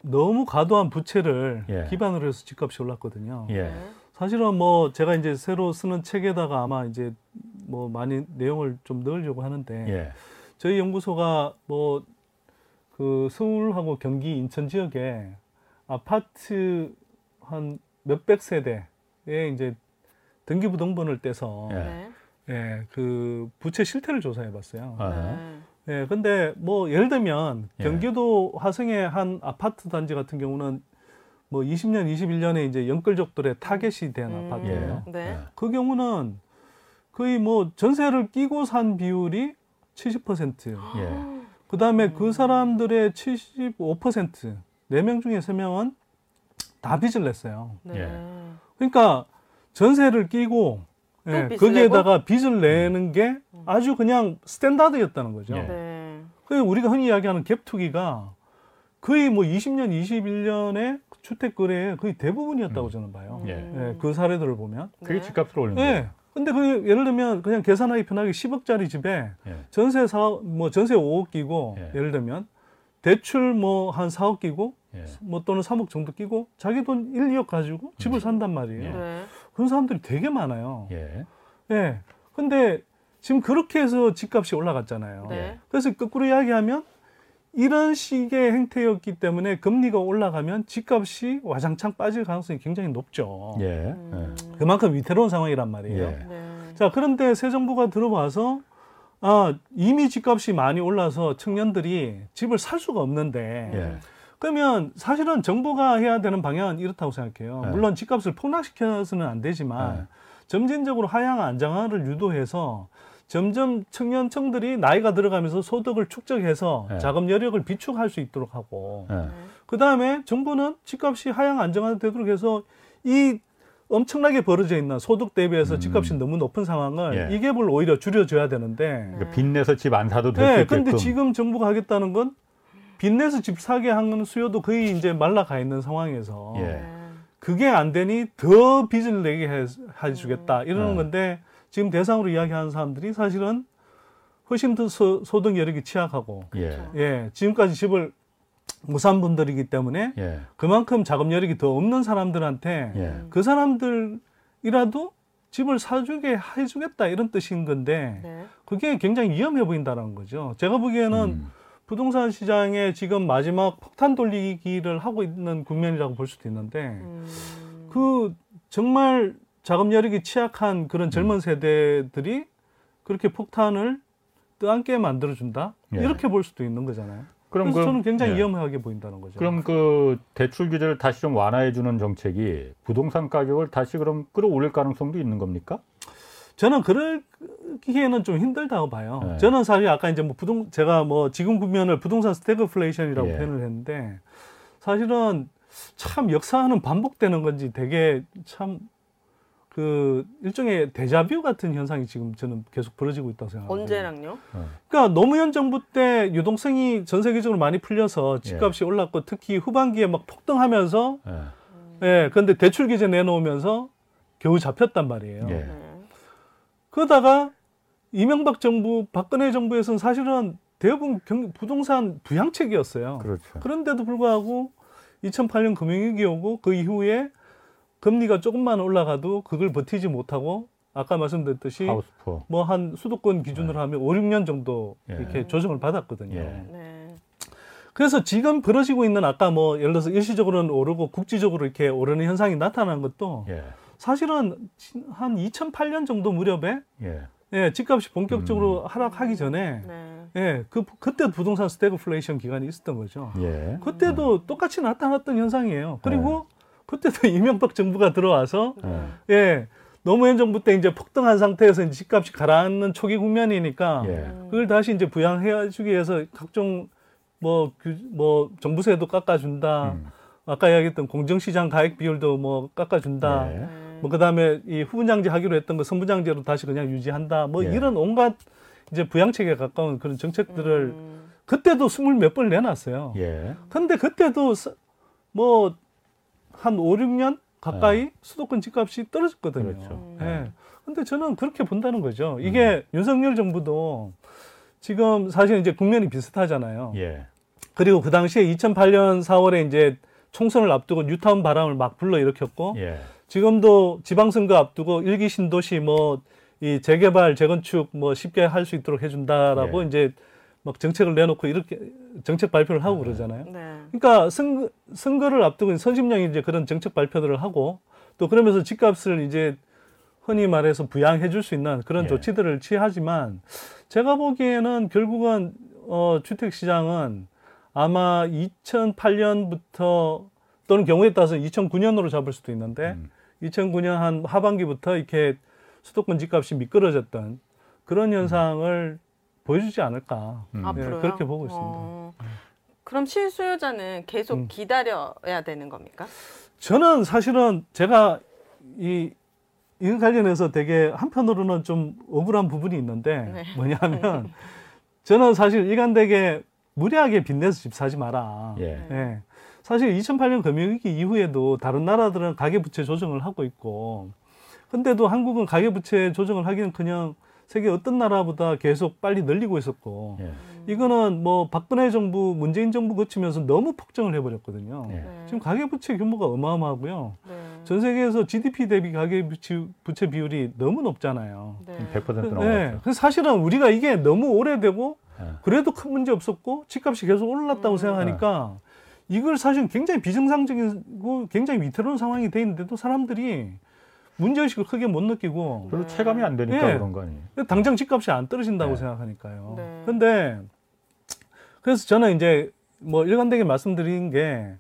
[SPEAKER 3] 너무 과도한 부채를
[SPEAKER 2] 예.
[SPEAKER 3] 기반으로 해서 집값이 올랐거든요.
[SPEAKER 2] 예.
[SPEAKER 4] 네.
[SPEAKER 3] 사실은 뭐 제가 이제 새로 쓰는 책에다가 아마 이제 뭐 많이 내용을 좀 넣으려고 하는데
[SPEAKER 2] 예.
[SPEAKER 3] 저희 연구소가 뭐 그 서울하고 경기 인천 지역에 아파트 한 몇백 세대에 이제 등기부등본을 떼서
[SPEAKER 2] 예.
[SPEAKER 4] 네.
[SPEAKER 3] 예, 그 부채 실태를 조사해 봤어요.
[SPEAKER 2] 아,
[SPEAKER 4] 네.
[SPEAKER 3] 예, 근데 뭐 예를 들면
[SPEAKER 2] 예.
[SPEAKER 3] 경기도 화성의 한 아파트 단지 같은 경우는 뭐 20년, 21년에 이제 연끌족들의 타겟이 된
[SPEAKER 4] 음,
[SPEAKER 3] 아파트예요.
[SPEAKER 2] 예.
[SPEAKER 4] 네.
[SPEAKER 2] 예.
[SPEAKER 3] 그 경우는 거의 뭐 전세를 끼고 산 비율이 70%예요.
[SPEAKER 2] 예.
[SPEAKER 3] 그다음에 그 사람들의 75% 4명 중에 3명은 다 빚을 냈어요.
[SPEAKER 4] 네.
[SPEAKER 2] 예.
[SPEAKER 3] 그러니까 전세를 끼고 예,
[SPEAKER 4] 빚을
[SPEAKER 3] 거기에다가 빚을 내는 게 아주 그냥 스탠다드였다는 거죠.
[SPEAKER 2] 예.
[SPEAKER 4] 네.
[SPEAKER 3] 그 우리가 흔히 이야기하는 갭 투기가 거의 뭐 20년, 21년의 주택 거래의 거의 대부분이었다고
[SPEAKER 2] 음.
[SPEAKER 3] 저는 봐요.
[SPEAKER 2] 예.
[SPEAKER 3] 예, 그 사례들을 보면.
[SPEAKER 2] 그게
[SPEAKER 4] 네.
[SPEAKER 2] 집값을 올린
[SPEAKER 3] 예.
[SPEAKER 2] 거예요.
[SPEAKER 3] 근데 그 예를 들면 그냥 계산하기 편하게 10억짜리 집에
[SPEAKER 2] 예.
[SPEAKER 3] 전세 사, 뭐 전세 5억 끼고
[SPEAKER 2] 예.
[SPEAKER 3] 예를 들면 대출 뭐 한 4억 끼고
[SPEAKER 2] 예.
[SPEAKER 3] 뭐 또는 3억 정도 끼고 자기 돈 1, 2억 가지고 집을 산단 말이에요.
[SPEAKER 2] 예.
[SPEAKER 4] 네.
[SPEAKER 3] 그런 사람들이 되게 많아요.
[SPEAKER 2] 예.
[SPEAKER 3] 예. 근데 지금 그렇게 해서 집값이 올라갔잖아요.
[SPEAKER 4] 네.
[SPEAKER 3] 그래서 거꾸로 이야기하면 이런 식의 행태였기 때문에 금리가 올라가면 집값이 와장창 빠질 가능성이 굉장히 높죠.
[SPEAKER 2] 예.
[SPEAKER 4] 음.
[SPEAKER 3] 그만큼 위태로운 상황이란 말이에요.
[SPEAKER 2] 예.
[SPEAKER 4] 네.
[SPEAKER 3] 자, 그런데 새 정부가 들어와서 아, 이미 집값이 많이 올라서 청년들이 집을 살 수가 없는데
[SPEAKER 2] 예.
[SPEAKER 3] 그러면 사실은 정부가 해야 되는 방향은 이렇다고 생각해요.
[SPEAKER 2] 네.
[SPEAKER 3] 물론 집값을 폭락시켜서는 안 되지만
[SPEAKER 2] 네.
[SPEAKER 3] 점진적으로 하향 안정화를 유도해서 점점 청년층들이 나이가 들어가면서 소득을 축적해서
[SPEAKER 2] 네.
[SPEAKER 3] 자금 여력을 비축할 수 있도록 하고
[SPEAKER 2] 예.
[SPEAKER 3] 그 다음에 정부는 집값이 하향 안정화되도록 해서 이 엄청나게 벌어져 있는 소득 대비해서
[SPEAKER 2] 음.
[SPEAKER 3] 집값이 너무 높은 상황을
[SPEAKER 2] 예.
[SPEAKER 3] 이 갭을 오히려 줄여줘야 되는데
[SPEAKER 2] 그러니까 빚내서 집 안 사도 될수
[SPEAKER 3] 네,
[SPEAKER 2] 있게끔.
[SPEAKER 3] 근데 지금 정부가 하겠다는 건 빚내서 집 사게 하는 수요도 거의 이제 말라가 있는 상황에서
[SPEAKER 2] 예.
[SPEAKER 4] 네.
[SPEAKER 3] 그게 안 되니 더 빚을 내게 해, 해주겠다 이러는
[SPEAKER 2] 네.
[SPEAKER 3] 건데 지금 대상으로 이야기하는 사람들이 사실은 훨씬 더 소, 소득 여력이 취약하고
[SPEAKER 2] 예.
[SPEAKER 3] 예 지금까지 집을 못산 분들이기 때문에
[SPEAKER 2] 예.
[SPEAKER 3] 그만큼 자금 여력이 더 없는 사람들한테
[SPEAKER 2] 예.
[SPEAKER 3] 그 사람들이라도 집을 사주게 해주겠다 이런 뜻인 건데
[SPEAKER 4] 네.
[SPEAKER 3] 그게 굉장히 위험해 보인다는 거죠. 제가 보기에는
[SPEAKER 2] 음.
[SPEAKER 3] 부동산 시장에 지금 마지막 폭탄 돌리기를 하고 있는 국면이라고 볼 수도 있는데
[SPEAKER 4] 음.
[SPEAKER 3] 그 정말 자금 여력이 취약한 그런 젊은
[SPEAKER 2] 음.
[SPEAKER 3] 세대들이 그렇게 폭탄을 뜨안게 만들어준다
[SPEAKER 2] 예.
[SPEAKER 3] 이렇게 볼 수도 있는 거잖아요.
[SPEAKER 2] 그럼
[SPEAKER 3] 그래서 저는 굉장히
[SPEAKER 2] 예.
[SPEAKER 3] 위험하게 보인다는 거죠.
[SPEAKER 2] 그럼 그 대출 규제를 다시 좀 완화해 주는 정책이 부동산 가격을 다시 그럼 끌어올릴 가능성도 있는 겁니까?
[SPEAKER 3] 저는 그러기에는 좀 힘들다고 봐요.
[SPEAKER 2] 네.
[SPEAKER 3] 저는 사실 아까 이제 뭐 부동 제가 뭐 지금 국면을 부동산 스태그플레이션이라고
[SPEAKER 2] 예.
[SPEAKER 3] 표현을 했는데 사실은 참 역사는 반복되는 건지 되게 참 그 일종의 데자뷰 같은 현상이 지금 저는 계속 벌어지고 있다고 생각합니다.
[SPEAKER 4] 언제랑요?
[SPEAKER 3] 그러니까 노무현 정부 때 유동성이 전 세계적으로 많이 풀려서 집값이 올랐고 특히 후반기에 막 폭등하면서
[SPEAKER 2] 예.
[SPEAKER 3] 예, 근데 대출 규제 내놓으면서 겨우 잡혔단 말이에요.
[SPEAKER 2] 예.
[SPEAKER 4] 네.
[SPEAKER 3] 그러다가 이명박 정부, 박근혜 정부에서는 사실은 대부분 경, 부동산 부양책이었어요.
[SPEAKER 2] 그렇죠.
[SPEAKER 3] 그런데도 불구하고 2008년 금융위기 오고 그 이후에 금리가 조금만 올라가도 그걸 버티지 못하고 아까 말씀드렸듯이. 뭐 한 수도권 기준으로 하면 5, 6년 정도
[SPEAKER 2] 예.
[SPEAKER 3] 이렇게 조정을 받았거든요.
[SPEAKER 2] 예.
[SPEAKER 4] 네.
[SPEAKER 3] 그래서 지금 벌어지고 있는 아까 뭐 예를 들어서 일시적으로는 오르고 국지적으로 이렇게 오르는 현상이 나타나는 것도
[SPEAKER 2] 예.
[SPEAKER 3] 사실은 한 2008년 정도 무렵에
[SPEAKER 2] 예.
[SPEAKER 3] 예, 집값이
[SPEAKER 2] 음.
[SPEAKER 3] 본격적으로 하락하기 전에
[SPEAKER 4] 네.
[SPEAKER 3] 예, 그 그때 부동산 스태그플레이션 기간이 있었던 거죠.
[SPEAKER 2] 예.
[SPEAKER 3] 그때도 똑같이 나타났던 현상이에요. 그리고 그때도 이명박 정부가 들어와서
[SPEAKER 2] 예.
[SPEAKER 3] 예, 노무현 정부 때 이제 폭등한 상태에서 이제 집값이 가라앉는 초기 국면이니까
[SPEAKER 2] 예.
[SPEAKER 3] 그걸 다시 이제 부양해주기 위해서 각종 뭐, 규, 뭐 정부세도 깎아준다.
[SPEAKER 2] 음.
[SPEAKER 3] 아까 이야기했던 공정시장 가액 비율도 뭐 깎아준다.
[SPEAKER 2] 예.
[SPEAKER 4] 네.
[SPEAKER 3] 뭐 그다음에 이 후분양제 하기로 했던 거 선분양제로 다시 그냥 유지한다. 뭐
[SPEAKER 2] 예.
[SPEAKER 3] 이런 온갖 이제 부양책에 가까운 그런 정책들을
[SPEAKER 4] 음.
[SPEAKER 3] 그때도 스물 몇 번을 내놨어요.
[SPEAKER 2] 예.
[SPEAKER 3] 근데 그때도 뭐한 5, 6년 가까이 수도권 집값이 떨어졌거든요.
[SPEAKER 2] 네. 그렇죠.
[SPEAKER 4] 음.
[SPEAKER 3] 예. 근데 저는 그렇게 본다는 거죠. 이게 윤석열 정부도 지금 사실 이제 국면이 비슷하잖아요.
[SPEAKER 2] 예.
[SPEAKER 3] 그리고 그 당시에 2008년 4월에 이제 총선을 앞두고 뉴타운 바람을 막 불러 일으켰고
[SPEAKER 2] 예.
[SPEAKER 3] 지금도 지방선거 앞두고 일기 신도시 뭐 이 재개발 재건축 뭐 쉽게 할 수 있도록 해준다라고
[SPEAKER 2] 예.
[SPEAKER 3] 이제 막 정책을 내놓고 이렇게 정책 발표를 하고 그러잖아요.
[SPEAKER 4] 네.
[SPEAKER 3] 그러니까 선거, 선거를 앞두고 선심령이 이제 그런 정책 발표들을 하고 또 그러면서 집값을 이제 흔히 말해서 부양해 줄 수 있는 그런
[SPEAKER 2] 예.
[SPEAKER 3] 조치들을 취하지만 제가 보기에는 결국은 어 주택 시장은 아마 2008년부터 또는 경우에 따라서 2009년으로 잡을 수도 있는데
[SPEAKER 2] 음.
[SPEAKER 3] 2009년 한 하반기부터 이렇게 수도권 집값이 미끄러졌던 그런 현상을 보여주지 않을까.
[SPEAKER 2] 음.
[SPEAKER 3] 네, 그렇게 보고 있습니다.
[SPEAKER 4] 어, 그럼 실수요자는 계속
[SPEAKER 3] 음.
[SPEAKER 4] 기다려야 되는 겁니까?
[SPEAKER 3] 저는 사실은 제가 이 이거 관련해서 되게 한편으로는 좀 억울한 부분이 있는데
[SPEAKER 4] 네.
[SPEAKER 3] 뭐냐면 저는 사실 일관되게 무리하게 빚내서 집 사지 마라.
[SPEAKER 2] 예.
[SPEAKER 3] 예. 사실 2008년 금융위기 이후에도 다른 나라들은 가계부채 조정을 하고 있고, 근데도 한국은 가계부채 조정을 하기는 그냥 세계 어떤 나라보다 계속 빨리 늘리고 있었고,
[SPEAKER 2] 예.
[SPEAKER 3] 이거는 뭐 박근혜 정부, 문재인 정부 거치면서 너무 폭증을 해버렸거든요.
[SPEAKER 2] 예.
[SPEAKER 4] 네.
[SPEAKER 3] 지금 가계부채 규모가 어마어마하고요.
[SPEAKER 4] 네.
[SPEAKER 3] 전 세계에서 GDP 대비 가계부채 부채 비율이 너무 높잖아요.
[SPEAKER 4] 네.
[SPEAKER 2] 100%
[SPEAKER 3] 네.
[SPEAKER 2] 넘어갔죠.
[SPEAKER 3] 그래서 사실은 우리가 이게 너무 오래되고
[SPEAKER 2] 예.
[SPEAKER 3] 그래도 큰 문제 없었고 집값이 계속 올랐다고
[SPEAKER 4] 음.
[SPEAKER 3] 생각하니까 이걸 사실 굉장히 비정상적이고 굉장히 위태로운 상황이 돼 있는데도 사람들이 문제의식을 크게 못 느끼고
[SPEAKER 2] 별로
[SPEAKER 4] 네.
[SPEAKER 2] 체감이 안 되니까
[SPEAKER 3] 예.
[SPEAKER 2] 그런 거 아니에요.
[SPEAKER 3] 당장 집값이 안 떨어진다고
[SPEAKER 2] 네.
[SPEAKER 3] 생각하니까요.
[SPEAKER 4] 네.
[SPEAKER 3] 근데 그래서 저는 이제 뭐 일관되게 말씀드린 게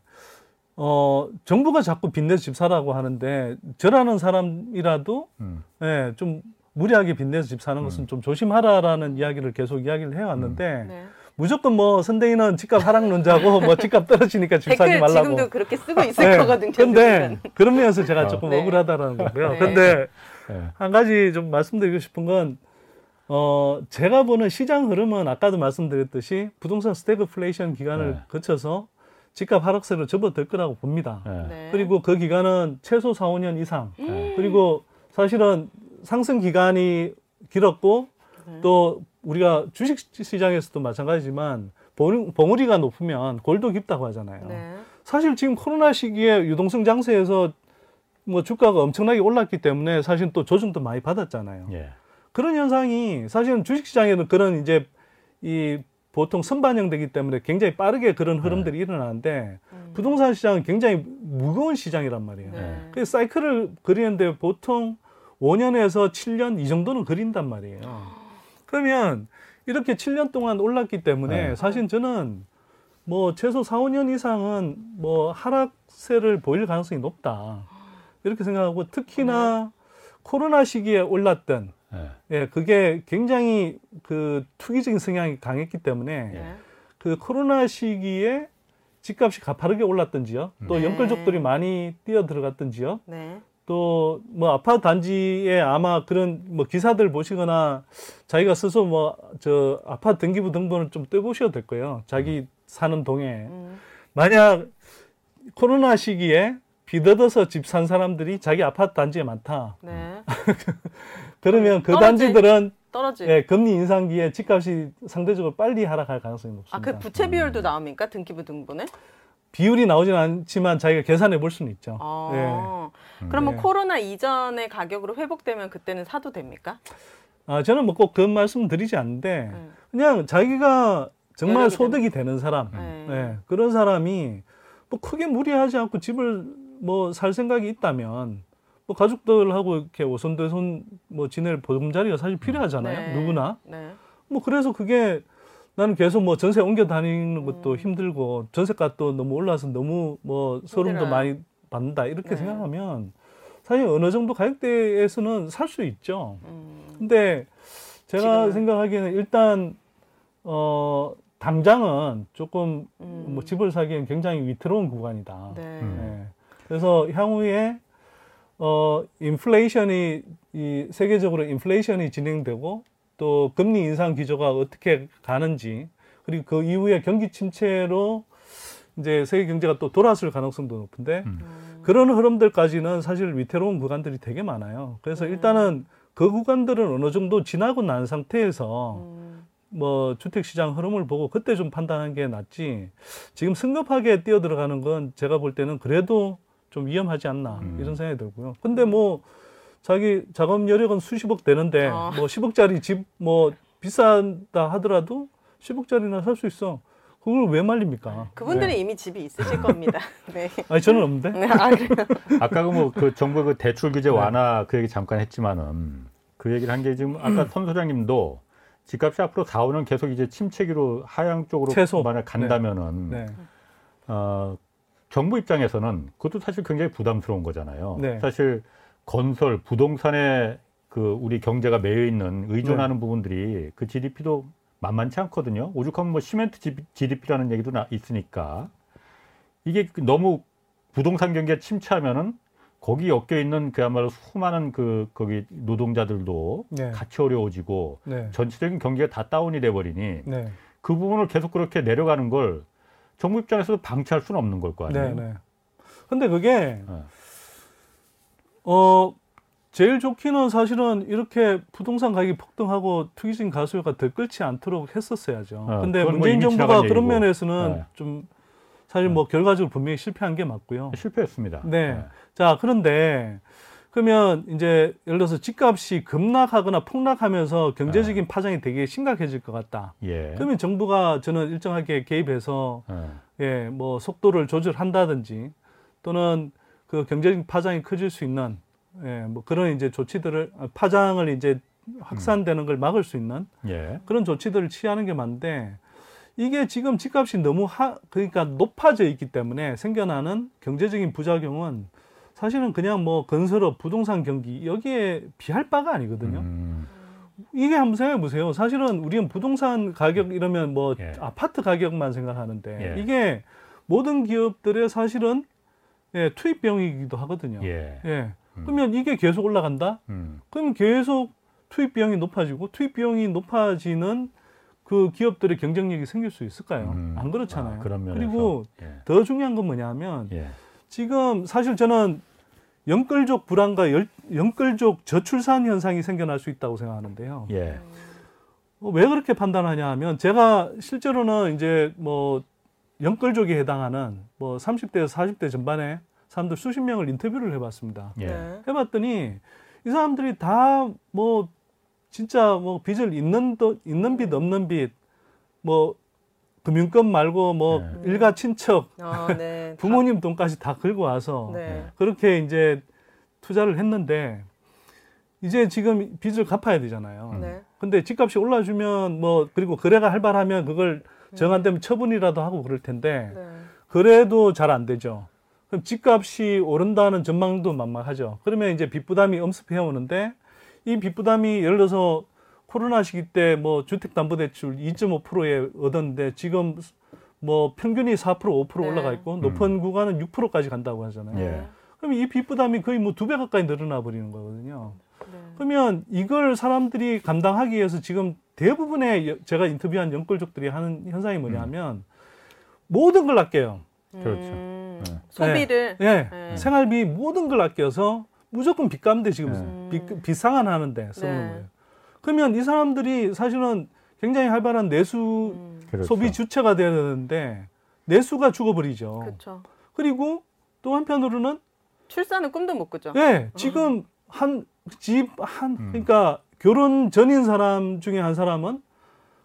[SPEAKER 3] 어, 정부가 자꾸 빚내서 집 사라고 하는데 저라는 사람이라도
[SPEAKER 2] 음.
[SPEAKER 3] 예, 좀 무리하게 빚내서 집 사는 것은 좀 조심하라라는 이야기를 계속 이야기를 해왔는데
[SPEAKER 4] 네.
[SPEAKER 3] 무조건 뭐 선대위는 집값 하락론자고 뭐 집값 떨어지니까 집 사지 말라고.
[SPEAKER 4] 지금도 그렇게 쓰고 있을
[SPEAKER 3] 네.
[SPEAKER 4] 거거든요.
[SPEAKER 3] 근데. 그런 면에서 제가
[SPEAKER 2] 어.
[SPEAKER 3] 조금
[SPEAKER 4] 네.
[SPEAKER 3] 억울하다라는 거고요.
[SPEAKER 4] 네.
[SPEAKER 3] 근데
[SPEAKER 2] 예.
[SPEAKER 3] 한 가지 좀 말씀드리고 싶은 건 어, 제가 보는 시장 흐름은 아까도 말씀드렸듯이 부동산 스태그플레이션 기간을
[SPEAKER 2] 네.
[SPEAKER 3] 거쳐서 집값 하락세로 접어들 거라고 봅니다.
[SPEAKER 2] 예.
[SPEAKER 4] 네.
[SPEAKER 3] 그리고 그 기간은 최소 4, 5년 이상.
[SPEAKER 2] 예.
[SPEAKER 3] 그리고 사실은 상승 기간이 길었고
[SPEAKER 4] 네.
[SPEAKER 3] 또 우리가 주식 시장에서도 마찬가지지만 봉- 봉우리가 높으면 골도 깊다고 하잖아요.
[SPEAKER 4] 네.
[SPEAKER 3] 사실 지금 코로나 시기에 유동성 장세에서 뭐 주가가 엄청나게 올랐기 때문에 사실 또 조정도 많이 받았잖아요.
[SPEAKER 2] 예.
[SPEAKER 3] 그런 현상이 사실은 주식 시장에는 그런 이제 이 보통 선반영되기 때문에 굉장히 빠르게 그런 흐름들이 일어나는데
[SPEAKER 4] 음.
[SPEAKER 3] 부동산 시장은 굉장히 무거운 시장이란 말이에요.
[SPEAKER 4] 네.
[SPEAKER 3] 그 사이클을 그리는데 보통 5년에서 7년 이 정도는 그린단 말이에요. 그러면 이렇게 7년 동안 올랐기 때문에
[SPEAKER 2] 네.
[SPEAKER 3] 사실 저는 뭐 최소 4, 5년 이상은 뭐 하락세를 보일 가능성이 높다. 이렇게 생각하고 특히나 코로나 시기에 올랐던
[SPEAKER 2] 예.
[SPEAKER 3] 예, 그게 굉장히 그 투기적인 성향이 강했기 때문에
[SPEAKER 4] 네.
[SPEAKER 3] 그 코로나 시기에 집값이 가파르게 올랐던 지요. 또
[SPEAKER 4] 네.
[SPEAKER 3] 연끌족들이 많이 뛰어 들어갔던 지요.
[SPEAKER 4] 네.
[SPEAKER 3] 또뭐 아파트 단지에 아마 그런 뭐 기사들 보시거나 자기가 스스로 뭐 저 아파트 등기부 등본을 좀 떼보셔도 될 거예요. 자기 사는 동에
[SPEAKER 4] 음.
[SPEAKER 3] 만약 코로나 시기에 비더어서 집 산 사람들이 자기 아파트 단지에 많다.
[SPEAKER 4] 네.
[SPEAKER 3] 그러면 그
[SPEAKER 4] 떨어질-
[SPEAKER 3] 단지들은
[SPEAKER 4] 떨어질.
[SPEAKER 3] 예, 금리 인상기에 집값이 상대적으로 빨리 하락할 가능성이 높습니다.
[SPEAKER 4] 아, 그 부채 비율도 나옵니까? 등기부 등본에?
[SPEAKER 3] 비율이 나오진 않지만 자기가 계산해 볼 수는 있죠.
[SPEAKER 4] 아.
[SPEAKER 2] 음.
[SPEAKER 4] 그러면
[SPEAKER 3] 네.
[SPEAKER 4] 코로나 이전의 가격으로 회복되면 그때는 사도 됩니까?
[SPEAKER 3] 아, 저는 뭐 꼭 그런 말씀 드리지 않는데
[SPEAKER 4] 네.
[SPEAKER 3] 그냥 자기가 정말 소득이 되는 사람,
[SPEAKER 4] 네.
[SPEAKER 3] 예, 그런 사람이 뭐 크게 무리하지 않고 집을 뭐 살 생각이 있다면 뭐 가족들하고 이렇게 오손도손 뭐 지낼 보금자리가 사실 필요하잖아요.
[SPEAKER 4] 네.
[SPEAKER 3] 누구나.
[SPEAKER 4] 네.
[SPEAKER 3] 뭐 그래서 그게 나는 계속 뭐 전세 옮겨 다니는 것도
[SPEAKER 4] 음.
[SPEAKER 3] 힘들고 전세값도 너무 올라서 너무 뭐 소름도
[SPEAKER 4] 힘들어요.
[SPEAKER 3] 많이 받는다 이렇게
[SPEAKER 4] 네.
[SPEAKER 3] 생각하면 사실 어느 정도 가격대에서는 살 수 있죠.
[SPEAKER 4] 음.
[SPEAKER 3] 근데 제가
[SPEAKER 4] 지금은?
[SPEAKER 3] 생각하기에는 일단 어 당장은 조금
[SPEAKER 4] 음.
[SPEAKER 3] 뭐 집을 사기엔 굉장히 위태로운 구간이다.
[SPEAKER 4] 네.
[SPEAKER 2] 음.
[SPEAKER 3] 네. 그래서 향후에 어 인플레이션이 이 세계적으로 인플레이션이 진행되고 또 금리 인상 기조가 어떻게 가는지 그리고 그 이후에 경기 침체로 이제 세계 경제가 또 돌아설 가능성도 높은데
[SPEAKER 2] 음.
[SPEAKER 4] 음.
[SPEAKER 3] 그런 흐름들까지는 사실 위태로운 구간들이 되게 많아요. 그래서
[SPEAKER 4] 음.
[SPEAKER 3] 일단은 그 구간들은 어느 정도 지나고 난 상태에서
[SPEAKER 4] 음.
[SPEAKER 3] 뭐 주택 시장 흐름을 보고 그때 좀 판단하는 게 낫지. 지금 성급하게 뛰어 들어가는 건 제가 볼 때는 그래도 좀 위험하지 않나
[SPEAKER 2] 음.
[SPEAKER 3] 이런 생각이 들고요. 근데 뭐 자기 작업 여력은 수십억 되는데
[SPEAKER 4] 아.
[SPEAKER 3] 뭐 10억짜리 집 뭐 비싼다 하더라도 10억짜리나 살 수 있어. 그걸 왜 말립니까?
[SPEAKER 4] 그분들이
[SPEAKER 3] 네.
[SPEAKER 4] 이미 집이 있으실 겁니다. 네.
[SPEAKER 3] 아니 저는 없는데.
[SPEAKER 4] 네. 아?
[SPEAKER 2] 아까 그뭐그 정부 그 대출 규제
[SPEAKER 3] 네.
[SPEAKER 2] 완화 그 얘기 잠깐 했지만은 그 얘기를 한 게 지금 아까 선 소장님도 집값이 앞으로 4, 5년 계속 이제 침체기로 하향 쪽으로
[SPEAKER 3] 최소.
[SPEAKER 2] 만약 간다면은
[SPEAKER 3] 네.
[SPEAKER 2] 어 정부 입장에서는 그것도 사실 굉장히 부담스러운 거잖아요.
[SPEAKER 3] 네.
[SPEAKER 2] 사실 건설, 부동산에 그 우리 경제가 매여 있는 의존하는 부분들이 그 GDP도 만만치 않거든요. 오죽하면 뭐 시멘트 GDP라는 얘기도 나 있으니까 이게 너무 부동산 경기가 침체하면은 거기 엮여 있는 그야말로 수많은 그 거기 노동자들도
[SPEAKER 3] 네.
[SPEAKER 2] 같이 어려워지고
[SPEAKER 3] 네.
[SPEAKER 2] 전체적인 경기가 다 다운이 돼 버리니
[SPEAKER 3] 네.
[SPEAKER 2] 그 부분을 계속 그렇게 내려가는 걸 정부 입장에서도 방치할 수는 없는 걸 거 아니에요.
[SPEAKER 3] 네, 네. 근데 그게
[SPEAKER 2] 네.
[SPEAKER 3] 어 제일 좋기는 사실은 이렇게 부동산 가격이 폭등하고 투기적인 가수요가 들끓지 않도록 했었어야죠.
[SPEAKER 2] 어,
[SPEAKER 3] 근데
[SPEAKER 2] 뭐
[SPEAKER 3] 문재인
[SPEAKER 2] 이미
[SPEAKER 3] 정부가 그런. 면에서는
[SPEAKER 2] 네.
[SPEAKER 3] 좀 사실 뭐 결과적으로 분명히 실패한 게 맞고요.
[SPEAKER 2] 실패했습니다.
[SPEAKER 3] 네. 자, 그런데 그러면 이제 예를 들어서 집값이 급락하거나 폭락하면서 경제적인 파장이 되게 심각해질 것 같다.
[SPEAKER 2] 예.
[SPEAKER 3] 그러면 정부가 저는 일정하게 개입해서
[SPEAKER 2] 예.
[SPEAKER 3] 예, 뭐 속도를 조절한다든지 또는 그 경제적 파장이 커질 수 있는 예, 뭐 그런 이제 조치들을 아, 파장을 이제 확산되는 걸 막을 수 있는
[SPEAKER 2] 예.
[SPEAKER 3] 그런 조치들을 취하는 게 맞는데 이게 지금 집값이 너무 하 그러니까 높아져 있기 때문에 생겨나는 경제적인 부작용은 사실은 그냥 뭐 건설업, 부동산 경기 여기에 비할 바가 아니거든요.
[SPEAKER 2] 음,
[SPEAKER 3] 이게 한번 생각해 보세요. 사실은 우리는 부동산 가격 이러면 뭐
[SPEAKER 2] 예.
[SPEAKER 3] 아파트 가격만 생각하는데
[SPEAKER 2] 예.
[SPEAKER 3] 이게 모든 기업들의 사실은 예, 투입 비용이기도 하거든요.
[SPEAKER 2] 예.
[SPEAKER 3] 예.
[SPEAKER 2] 음.
[SPEAKER 3] 그러면 이게 계속 올라간다?
[SPEAKER 2] 음,
[SPEAKER 3] 그러면 계속 투입 비용이 높아지고 투입 비용이 높아지는 그 기업들의 경쟁력이 생길 수 있을까요?
[SPEAKER 2] 음.
[SPEAKER 3] 안 그렇잖아요.
[SPEAKER 2] 아, 그런 면에서.
[SPEAKER 3] 그리고
[SPEAKER 2] 예.
[SPEAKER 3] 더 중요한 건 뭐냐면
[SPEAKER 2] 예.
[SPEAKER 3] 지금 사실 저는 영끌족 불안과 열- 영끌족 저출산 현상이 생겨날 수 있다고 생각하는데요.
[SPEAKER 2] 예.
[SPEAKER 3] 어, 왜 그렇게 판단하냐 하면 제가 실제로는 이제 뭐 영끌족에 해당하는 뭐 30대에서 40대 전반의 사람들 수십 명을 인터뷰를 해봤습니다.
[SPEAKER 2] 예.
[SPEAKER 4] 네.
[SPEAKER 3] 해봤더니 이 사람들이 다 뭐 진짜 뭐 빚을 있는 돈 있는 빚 없는 빚 뭐 금융권 말고 뭐
[SPEAKER 2] 네.
[SPEAKER 3] 일가 친척
[SPEAKER 4] 아, 네.
[SPEAKER 3] 부모님 돈까지 다 긁고 와서
[SPEAKER 4] 네.
[SPEAKER 3] 그렇게 이제 투자를 했는데 이제 지금 빚을 갚아야 되잖아요.
[SPEAKER 4] 네.
[SPEAKER 3] 근데 집값이 올라주면 뭐 그리고 거래가 활발하면 그걸 정한되면 처분이라도 하고 그럴 텐데
[SPEAKER 4] 네.
[SPEAKER 3] 그래도 잘 안 되죠. 그럼 집값이 오른다는 전망도 만만하죠. 그러면 이제 빚 부담이 엄습해 오는데 이 빚 부담이 예를 들어서 코로나 시기 때 뭐 주택담보대출 2.5%에 얻었는데 지금 뭐 평균이 4% 5%
[SPEAKER 4] 네.
[SPEAKER 3] 올라가 있고 높은 구간은 6%까지 간다고 하잖아요.
[SPEAKER 2] 예.
[SPEAKER 3] 그럼 이 빚 부담이 거의 뭐 두 배 가까이 늘어나 버리는 거거든요.
[SPEAKER 4] 네.
[SPEAKER 3] 그러면 이걸 사람들이 감당하기 위해서 지금 대부분의 여- 제가 인터뷰한 연끌족들이 하는 현상이 뭐냐면 모든 걸 아껴요.
[SPEAKER 2] 그렇죠.
[SPEAKER 4] 음,
[SPEAKER 2] 네.
[SPEAKER 4] 소비를
[SPEAKER 3] 예.
[SPEAKER 4] 네.
[SPEAKER 3] 생활비 모든 걸 아껴서 무조건 빚 갚는데 지금
[SPEAKER 2] 네.
[SPEAKER 3] 빚, 빚 상환 하는데 쓰는
[SPEAKER 4] 네.
[SPEAKER 3] 거예요. 그러면 이 사람들이 사실은 굉장히 활발한 내수
[SPEAKER 4] 음,
[SPEAKER 2] 그렇죠.
[SPEAKER 3] 소비 주체가 돼야 되는데 내수가 죽어버리죠.
[SPEAKER 4] 그렇죠.
[SPEAKER 3] 그리고 또 한편으로는
[SPEAKER 4] 출산은 꿈도 못 꾸죠.
[SPEAKER 3] 예, 지금 한 집한
[SPEAKER 2] 음.
[SPEAKER 3] 그러니까 결혼 전인 사람 중에 한 사람은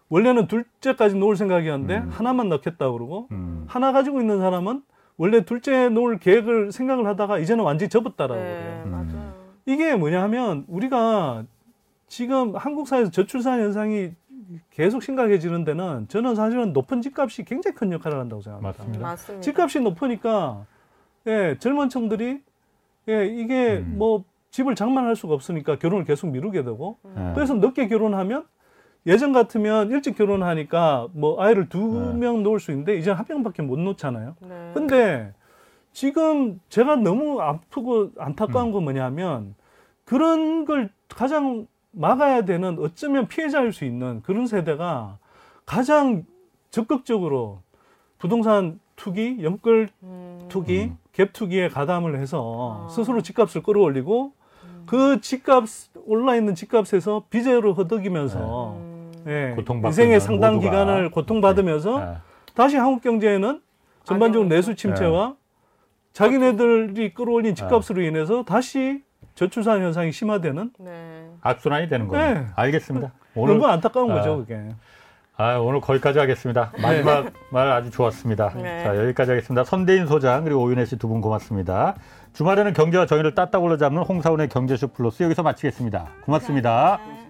[SPEAKER 3] 원래는 둘째까지 놓을 생각이었는데
[SPEAKER 2] 음.
[SPEAKER 3] 하나만 넣겠다 그러고
[SPEAKER 2] 음.
[SPEAKER 3] 하나 가지고 있는 사람은 원래 둘째 놓을 계획을 생각을 하다가 이제는 완전히 접었다라고
[SPEAKER 4] 네,
[SPEAKER 3] 그래요.
[SPEAKER 2] 음.
[SPEAKER 4] 맞아요.
[SPEAKER 3] 이게 뭐냐 하면 우리가 지금 한국 사회에서 저출산 현상이 계속 심각해지는 데는 저는 사실은 높은 집값이 굉장히 큰 역할을 한다고 생각합니다.
[SPEAKER 2] 맞습니다.
[SPEAKER 4] 맞습니다.
[SPEAKER 3] 집값이 높으니까 예, 젊은 층들이 예, 이게
[SPEAKER 2] 음.
[SPEAKER 3] 뭐 집을 장만할 수가 없으니까 결혼을 계속 미루게 되고
[SPEAKER 2] 예.
[SPEAKER 3] 그래서 늦게 결혼하면 예전 같으면 일찍 결혼하니까 뭐 아이를 두
[SPEAKER 2] 네.
[SPEAKER 3] 명 놓을 수 있는데 이제 한 명밖에 못 놓잖아요.
[SPEAKER 4] 네.
[SPEAKER 3] 근데 지금 제가 너무 아프고 안타까운 건 뭐냐면 그런 걸 가장 막아야 되는 어쩌면 피해자일 수 있는 그런 세대가 가장 적극적으로 부동산 투기, 연끌
[SPEAKER 4] 음,
[SPEAKER 3] 투기,
[SPEAKER 2] 음.
[SPEAKER 3] 갭 투기에 가담을 해서
[SPEAKER 4] 아.
[SPEAKER 3] 스스로 집값을 끌어올리고 그 집값 올라 있는 집값에서 빚으로 허덕이면서
[SPEAKER 4] 음,
[SPEAKER 3] 예,
[SPEAKER 2] 고통받고
[SPEAKER 3] 인생의 상당
[SPEAKER 2] 모두가.
[SPEAKER 3] 기간을 고통받으면서
[SPEAKER 2] 예.
[SPEAKER 3] 다시 한국 경제에는 전반적으로
[SPEAKER 4] 악영향이죠.
[SPEAKER 3] 내수 침체와 자기네들이 끌어올린 집값으로 인해서 다시 저출산 현상이 심화되는
[SPEAKER 4] 네.
[SPEAKER 2] 악순환이 되는 거예요.
[SPEAKER 3] 네.
[SPEAKER 2] 알겠습니다. 오늘
[SPEAKER 3] 너무 안타까운
[SPEAKER 2] 아.
[SPEAKER 3] 거죠, 그게.
[SPEAKER 2] 아, 오늘 거기까지 하겠습니다. 마지막 말 아주 좋았습니다.
[SPEAKER 4] 네.
[SPEAKER 2] 자, 여기까지 하겠습니다. 선대인 소장 그리고 오윤혜 씨 두 분 고맙습니다. 주말에는 경제와 정의를 따따블로 잡는 홍사원의 경제쇼 플러스 여기서 마치겠습니다. 고맙습니다.
[SPEAKER 4] 네.